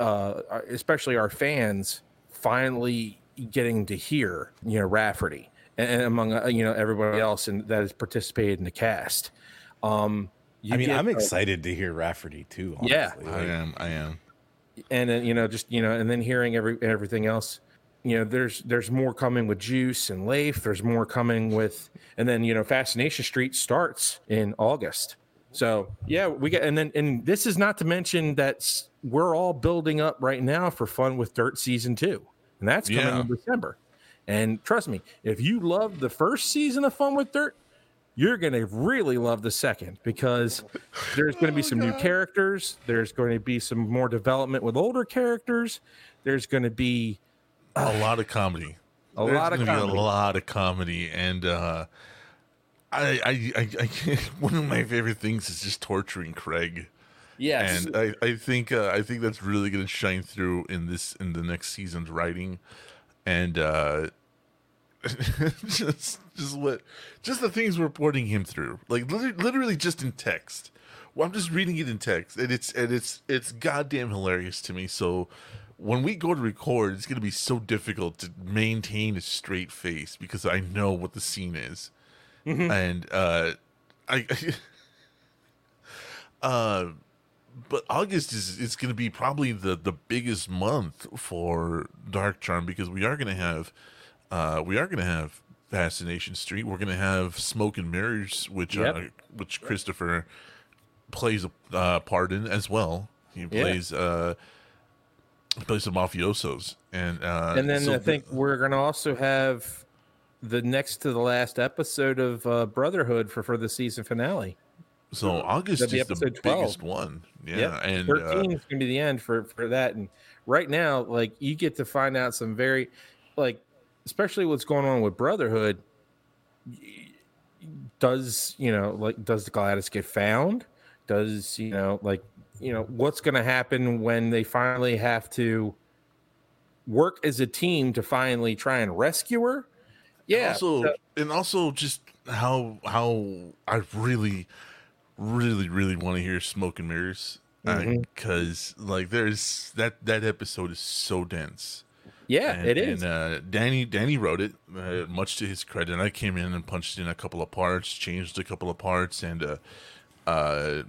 [SPEAKER 1] uh especially our fans finally getting to hear you know Rafferty and, and among uh, you know everybody else and that has participated in the cast um you
[SPEAKER 3] I mean,
[SPEAKER 1] get,
[SPEAKER 3] I'm
[SPEAKER 1] uh,
[SPEAKER 3] excited to hear Rafferty too.
[SPEAKER 1] Yeah.
[SPEAKER 3] honestly.
[SPEAKER 2] I
[SPEAKER 3] Like,
[SPEAKER 2] am. I am.
[SPEAKER 1] and then you know just you know and then hearing every everything else you know there's there's more coming with juice and leif there's more coming with and then you know fascination street starts in august so yeah we get and then and this is not to mention that we're all building up right now for fun with dirt season two and that's coming
[SPEAKER 2] Yeah.
[SPEAKER 1] in december and trust me if you loved the first season of fun with dirt you're going to really love the second because there's going to be oh, some new characters. There's going to be some more development with older characters. There's going to be
[SPEAKER 2] A lot of comedy.
[SPEAKER 1] a
[SPEAKER 2] There's
[SPEAKER 1] lot of comedy.
[SPEAKER 2] A lot of comedy, and uh, I, I, I, I can't, one of my favorite things is just torturing Craig,
[SPEAKER 1] yes.
[SPEAKER 2] and I, I think, uh, I think that's really going to shine through in this, in the next season's writing, and uh, just, just what, just the things we're putting him through, like literally, literally just in text. Well, I'm just reading it in text, and it's, and it's, it's goddamn hilarious to me. So when we go to record, it's going to be so difficult to maintain a straight face because I know what the scene is, and uh, I, uh, but August is is going to be probably the the biggest month for Dark Charm because we are going to have, uh, we are going to have Fascination Street. We're going to have Smoke and Mirrors, which
[SPEAKER 1] Yep.
[SPEAKER 2] uh, which Christopher plays a uh, part in as well. He plays uh he plays the mafiosos and uh
[SPEAKER 1] and then
[SPEAKER 2] so
[SPEAKER 1] I think we're going to also have the next to the last episode of uh, Brotherhood for for the season finale.
[SPEAKER 2] so August is the
[SPEAKER 1] episode 12.
[SPEAKER 2] biggest one. Yeah,
[SPEAKER 1] Yep.
[SPEAKER 2] and uh,
[SPEAKER 1] 13 is going to be the end for for that and right now like you get to find out some very like especially what's going on with brotherhood does you know like does gladys get found does you know like you know what's going to happen when they finally have to work as a team to finally try and rescue her yeah
[SPEAKER 2] also
[SPEAKER 1] so-
[SPEAKER 2] and also just how how I really really really want to hear Smoke and Mirrors because like there's that that episode is so dense.
[SPEAKER 1] yeah
[SPEAKER 2] and,
[SPEAKER 1] it is
[SPEAKER 2] And uh, Danny Danny wrote it, uh, much to his credit. I came in and punched in a couple of parts, changed a couple of parts, and uh, uh,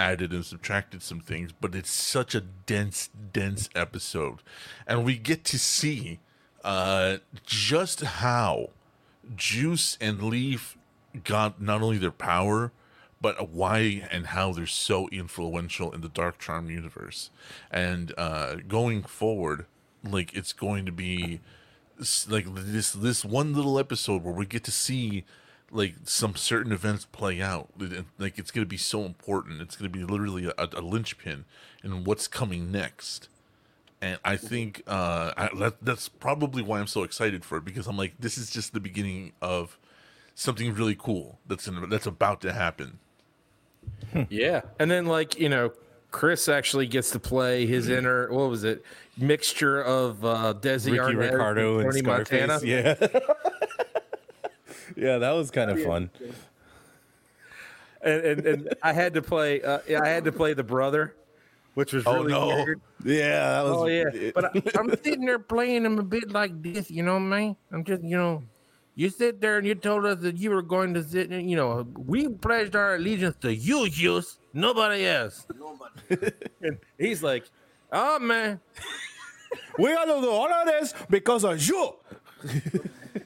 [SPEAKER 2] added and subtracted some things. But it's such a dense, dense episode, and we get to see uh, just how Juice and Leaf got not only their power, but why and how they're so influential in the Dark Charm universe. And uh, going forward, like it's going to be like this this one little episode where we get to see like some certain events play out. Like it's going to be so important. It's going to be literally a, a linchpin in what's coming next. And I think uh, I, that, that's probably why I'm so excited for it because I'm like, this is just the beginning of something really cool that's in, that's about to happen.
[SPEAKER 1] Yeah, and then like you know, Chris actually gets to play his inner what was it mixture of uh, Desi
[SPEAKER 3] Ricky
[SPEAKER 1] Arnaz
[SPEAKER 3] Ricardo and
[SPEAKER 1] Tony
[SPEAKER 3] Scarface.
[SPEAKER 1] Montana.
[SPEAKER 3] Yeah. yeah, that was kind of fun.
[SPEAKER 1] And, and and I had to play. Uh, yeah, I had to play the brother, which was
[SPEAKER 2] Oh,
[SPEAKER 1] really
[SPEAKER 2] no.
[SPEAKER 1] weird.
[SPEAKER 3] Yeah, that was.
[SPEAKER 1] Oh yeah, but I, I'm sitting there playing him a bit like this, you know, man. I'm just, you know, you sit there and you told us that you were going to sit, and, you know, we pledged our allegiance to you, Juice, nobody else.
[SPEAKER 4] Nobody.
[SPEAKER 1] And he's like, oh man,
[SPEAKER 3] we are doing all of this because of you.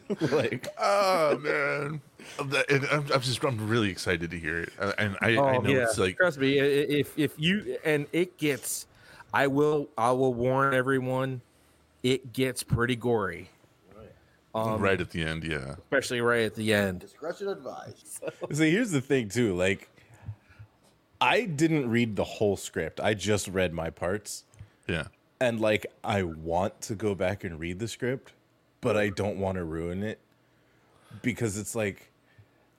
[SPEAKER 3] like,
[SPEAKER 2] Oh man, and I'm, I'm just I'm really excited to hear it. Uh, And I, I
[SPEAKER 1] oh
[SPEAKER 2] know
[SPEAKER 1] yeah.
[SPEAKER 2] it's like
[SPEAKER 1] Trust me, i- i- if if you and it gets, I will I will warn everyone, it gets pretty gory, um,
[SPEAKER 2] right at the end, yeah.
[SPEAKER 1] especially right at the end.
[SPEAKER 4] Discretion advised.
[SPEAKER 3] see, here's the thing too. Like, I didn't read the whole script. I just read my parts,
[SPEAKER 2] Yeah.
[SPEAKER 3] and like, I want to go back and read the script, but I don't want to ruin it because it's like,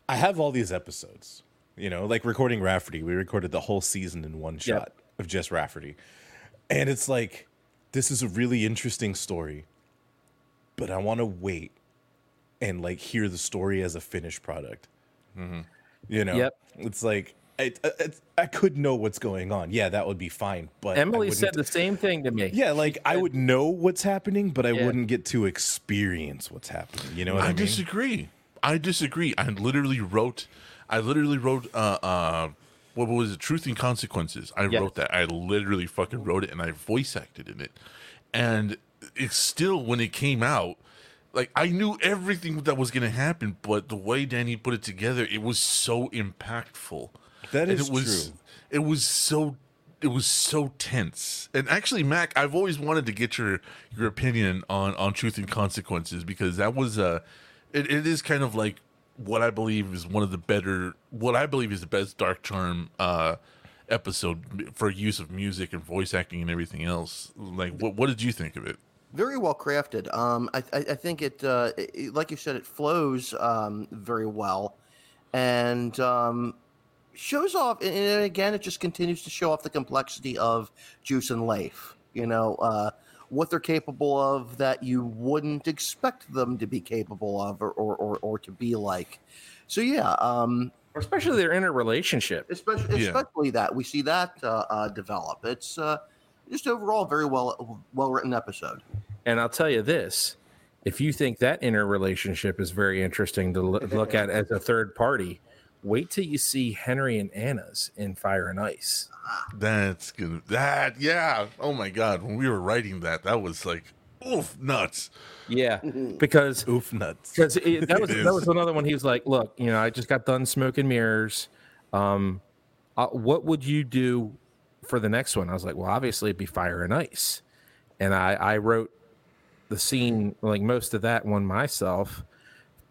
[SPEAKER 3] I have all these episodes. You know, like recording Rafferty. We recorded the whole season in one shot of just Rafferty. And it's like, this is a really interesting story, but I want to wait and like hear the story as a finished product. Mm-hmm. You know,
[SPEAKER 1] Yep.
[SPEAKER 3] it's like I, I, it's- I could know what's going on. Yeah, that would be fine. But I
[SPEAKER 1] Emily
[SPEAKER 3] wouldn't-
[SPEAKER 1] said the same thing to me.
[SPEAKER 3] yeah, like I would know what's happening, but I
[SPEAKER 1] Yeah.
[SPEAKER 3] wouldn't get to experience what's happening. You know what I, mean?
[SPEAKER 2] I
[SPEAKER 3] mean?
[SPEAKER 2] disagree. I disagree. I literally wrote. I literally wrote. Uh, uh, what was it? Truth and consequences. I
[SPEAKER 1] Yeah.
[SPEAKER 2] wrote that. I literally fucking wrote it, and I voice acted in it. And it's still when it came out, like I knew everything that was gonna happen, but the way Danny put it together, it was so impactful.
[SPEAKER 3] That
[SPEAKER 2] And it was,
[SPEAKER 3] true.
[SPEAKER 2] It was so. It was so tense. And actually, Mac, I've always wanted to get your your opinion on on truth and consequences because that was uh it, it is kind of like what I believe is one of the better what I believe is the best Dark Charm uh episode for use of music and voice acting and everything else. Like what what did you think of it?
[SPEAKER 4] Very well crafted. Um, I, I, I think it, uh, it, like you said, it flows um, very well, and um, shows off. And, and again, it just continues to show off the complexity of Juice and Leif. You know uh, what they're capable of that you wouldn't expect them to be capable of, or or, or, or to be like. So yeah, um,
[SPEAKER 1] especially their inner relationship.
[SPEAKER 4] especially
[SPEAKER 2] Yeah.
[SPEAKER 4] especially that we see that uh, uh, develop. It's uh, just overall a very well well written episode.
[SPEAKER 1] And I'll tell you this: if you think that inner relationship is very interesting to look at as a third party, wait till you see Henry and Anna's in Fire and Ice.
[SPEAKER 2] That's good. That yeah. Oh my god, when we were writing that, that was like oof nuts.
[SPEAKER 1] Yeah, because
[SPEAKER 3] Oof nuts.
[SPEAKER 1] because that was that was another one. He was like, "Look, you know, I just got done Smoke and Mirrors. Um, uh, what would you do for the next one?" I was like, "Well, obviously it'd be Fire and Ice," and I I wrote the scene like most of that one myself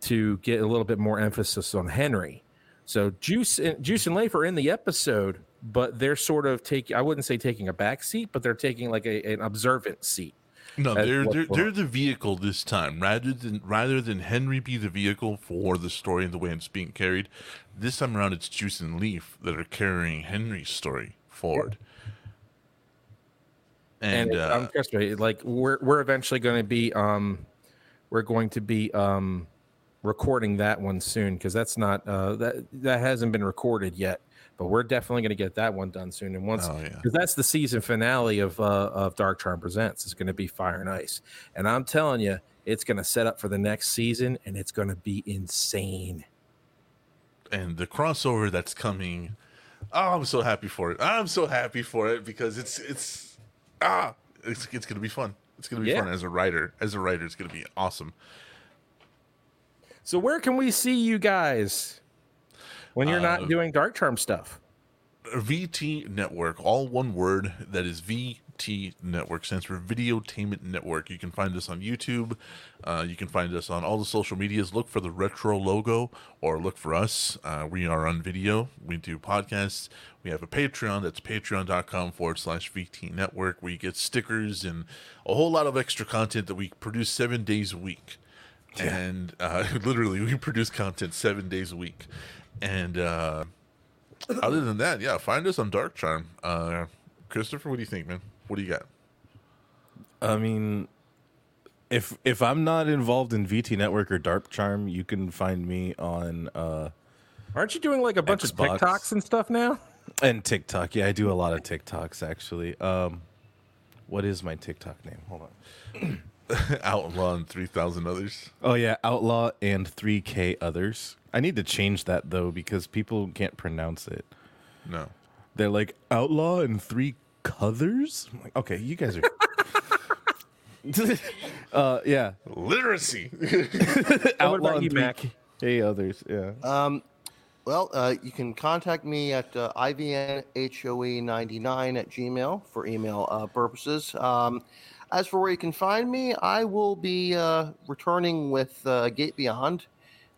[SPEAKER 1] to get a little bit more emphasis on Henry. So Juice and Juice and Leif are in the episode, but they're sort of taking I wouldn't say taking a back seat, but they're taking like a, an observant seat.
[SPEAKER 2] No, they're they're, they're the vehicle this time, rather than rather than Henry be the vehicle for the story and the way it's being carried. This time around, it's Juice and Leaf that are carrying Henry's story forward. And,
[SPEAKER 1] and,
[SPEAKER 2] uh,
[SPEAKER 1] um, trust me, like we're we're eventually going to be um we're going to be um recording that one soon because that's not uh that that hasn't been recorded yet but we're definitely going to get that one done soon and once
[SPEAKER 2] Oh, yeah.
[SPEAKER 1] because that's the season finale of uh of dark charm presents is going to be fire and ice and i'm telling you it's going to set up for the next season and it's going to be insane
[SPEAKER 2] and the crossover that's coming. Oh, I'm so happy for it. I'm so happy for it because it's it's ah, it's it's gonna be fun. It's gonna be
[SPEAKER 1] Yeah.
[SPEAKER 2] fun as a writer. As a writer, it's gonna be awesome.
[SPEAKER 1] So where can we see you guys when you're
[SPEAKER 2] Uh,
[SPEAKER 1] not doing Dark Charm stuff.
[SPEAKER 2] VT Network, all one word. That is VT Network. Stands for Videotainment Network. You can find us on YouTube. Uh, you can find us on all the social medias. Look for the retro logo or look for us. Uh, we are on video. We do podcasts. We have a Patreon. That's patreon.com forward slash VT Network, where you get stickers and a whole lot of extra content that we produce seven days a week. And uh, literally, we produce content seven days a week. And, uh, other than that, yeah, find us on Dark Charm. Uh, Christopher, what do you think, man? What do you got?
[SPEAKER 3] I mean, if if I'm not involved in VT Network or Dark Charm, you can find me on uh
[SPEAKER 1] Aren't you doing like a bunch
[SPEAKER 3] Xbox.
[SPEAKER 1] of TikToks and stuff now?
[SPEAKER 3] and TikTok. Yeah, I do a lot of TikToks actually. Um, what is my TikTok name? Hold on.
[SPEAKER 2] Outlaw and 3,000 others.
[SPEAKER 3] Oh yeah, Outlaw and 3K others. I need to change that though because people can't pronounce it.
[SPEAKER 2] No.
[SPEAKER 3] They're like Outlaw and three Cothers. I'm like, okay, you guys are. uh, yeah,
[SPEAKER 2] Literacy.
[SPEAKER 1] what about you, Mac?
[SPEAKER 3] Hey, others. Yeah.
[SPEAKER 4] Um, well, uh, you can contact me at uh, ivnhoe99 at gmail for email uh, purposes. Um, as for where you can find me, I will be uh, returning with uh, Gate Beyond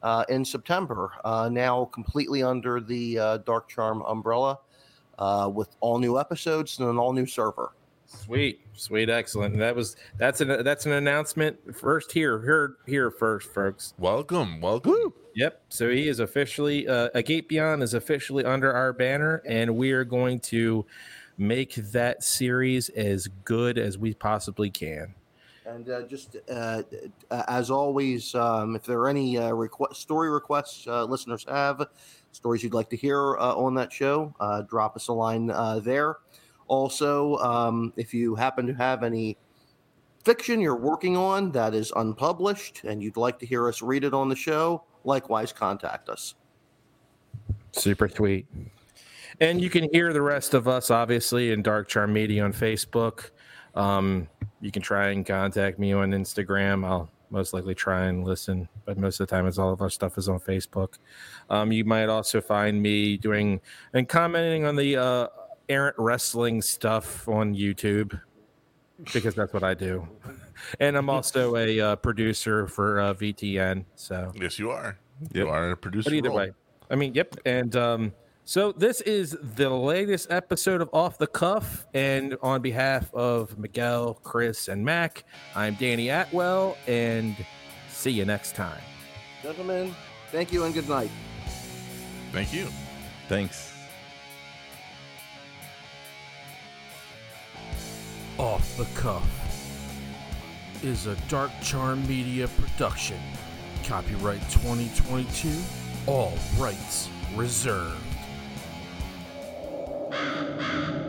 [SPEAKER 4] uh, in September, uh, now completely under the uh, Dark Charm umbrella, uh, with all new episodes and an all new server.
[SPEAKER 1] Sweet, sweet, excellent. And that was that's an that's an announcement first here, here, here first, folks.
[SPEAKER 2] welcome. Welcome.
[SPEAKER 1] Yep. So he is officially uh, a Gate Beyond is officially under our banner, and we are going to make that series as good as we possibly can.
[SPEAKER 4] And uh, just uh, uh, as always, um, if there are any uh, request, story requests uh, listeners have, stories you'd like to hear uh, on that show, uh, drop us a line uh, there. Also, um, if you happen to have any fiction you're working on that is unpublished and you'd like to hear us read it on the show, likewise contact us.
[SPEAKER 1] Super sweet. And you can hear the rest of us, obviously, in Dark Charm Media on Facebook. Um, you can try and contact me on Instagram. I'll most likely try and listen, but most of the time, it's all of our stuff is on Facebook. Um, you might also find me doing and commenting on the uh, errant wrestling stuff on YouTube because that's what I do. And I'm also a uh, producer for uh, VTN. So
[SPEAKER 2] Yes, you are.
[SPEAKER 3] Yep.
[SPEAKER 2] You are a producer.
[SPEAKER 1] but either
[SPEAKER 2] role.
[SPEAKER 1] way, I mean, yep. And um, so this is the latest episode of Off the Cuff. And on behalf of Miguel, Chris, and Mac, I'm Danny Atwell. And see you next time.
[SPEAKER 4] Gentlemen, thank you and good night.
[SPEAKER 2] Thank you.
[SPEAKER 3] Thanks.
[SPEAKER 1] Off the Cuff is a Dark Charm Media production. Copyright 2022, all rights reserved. Thank you.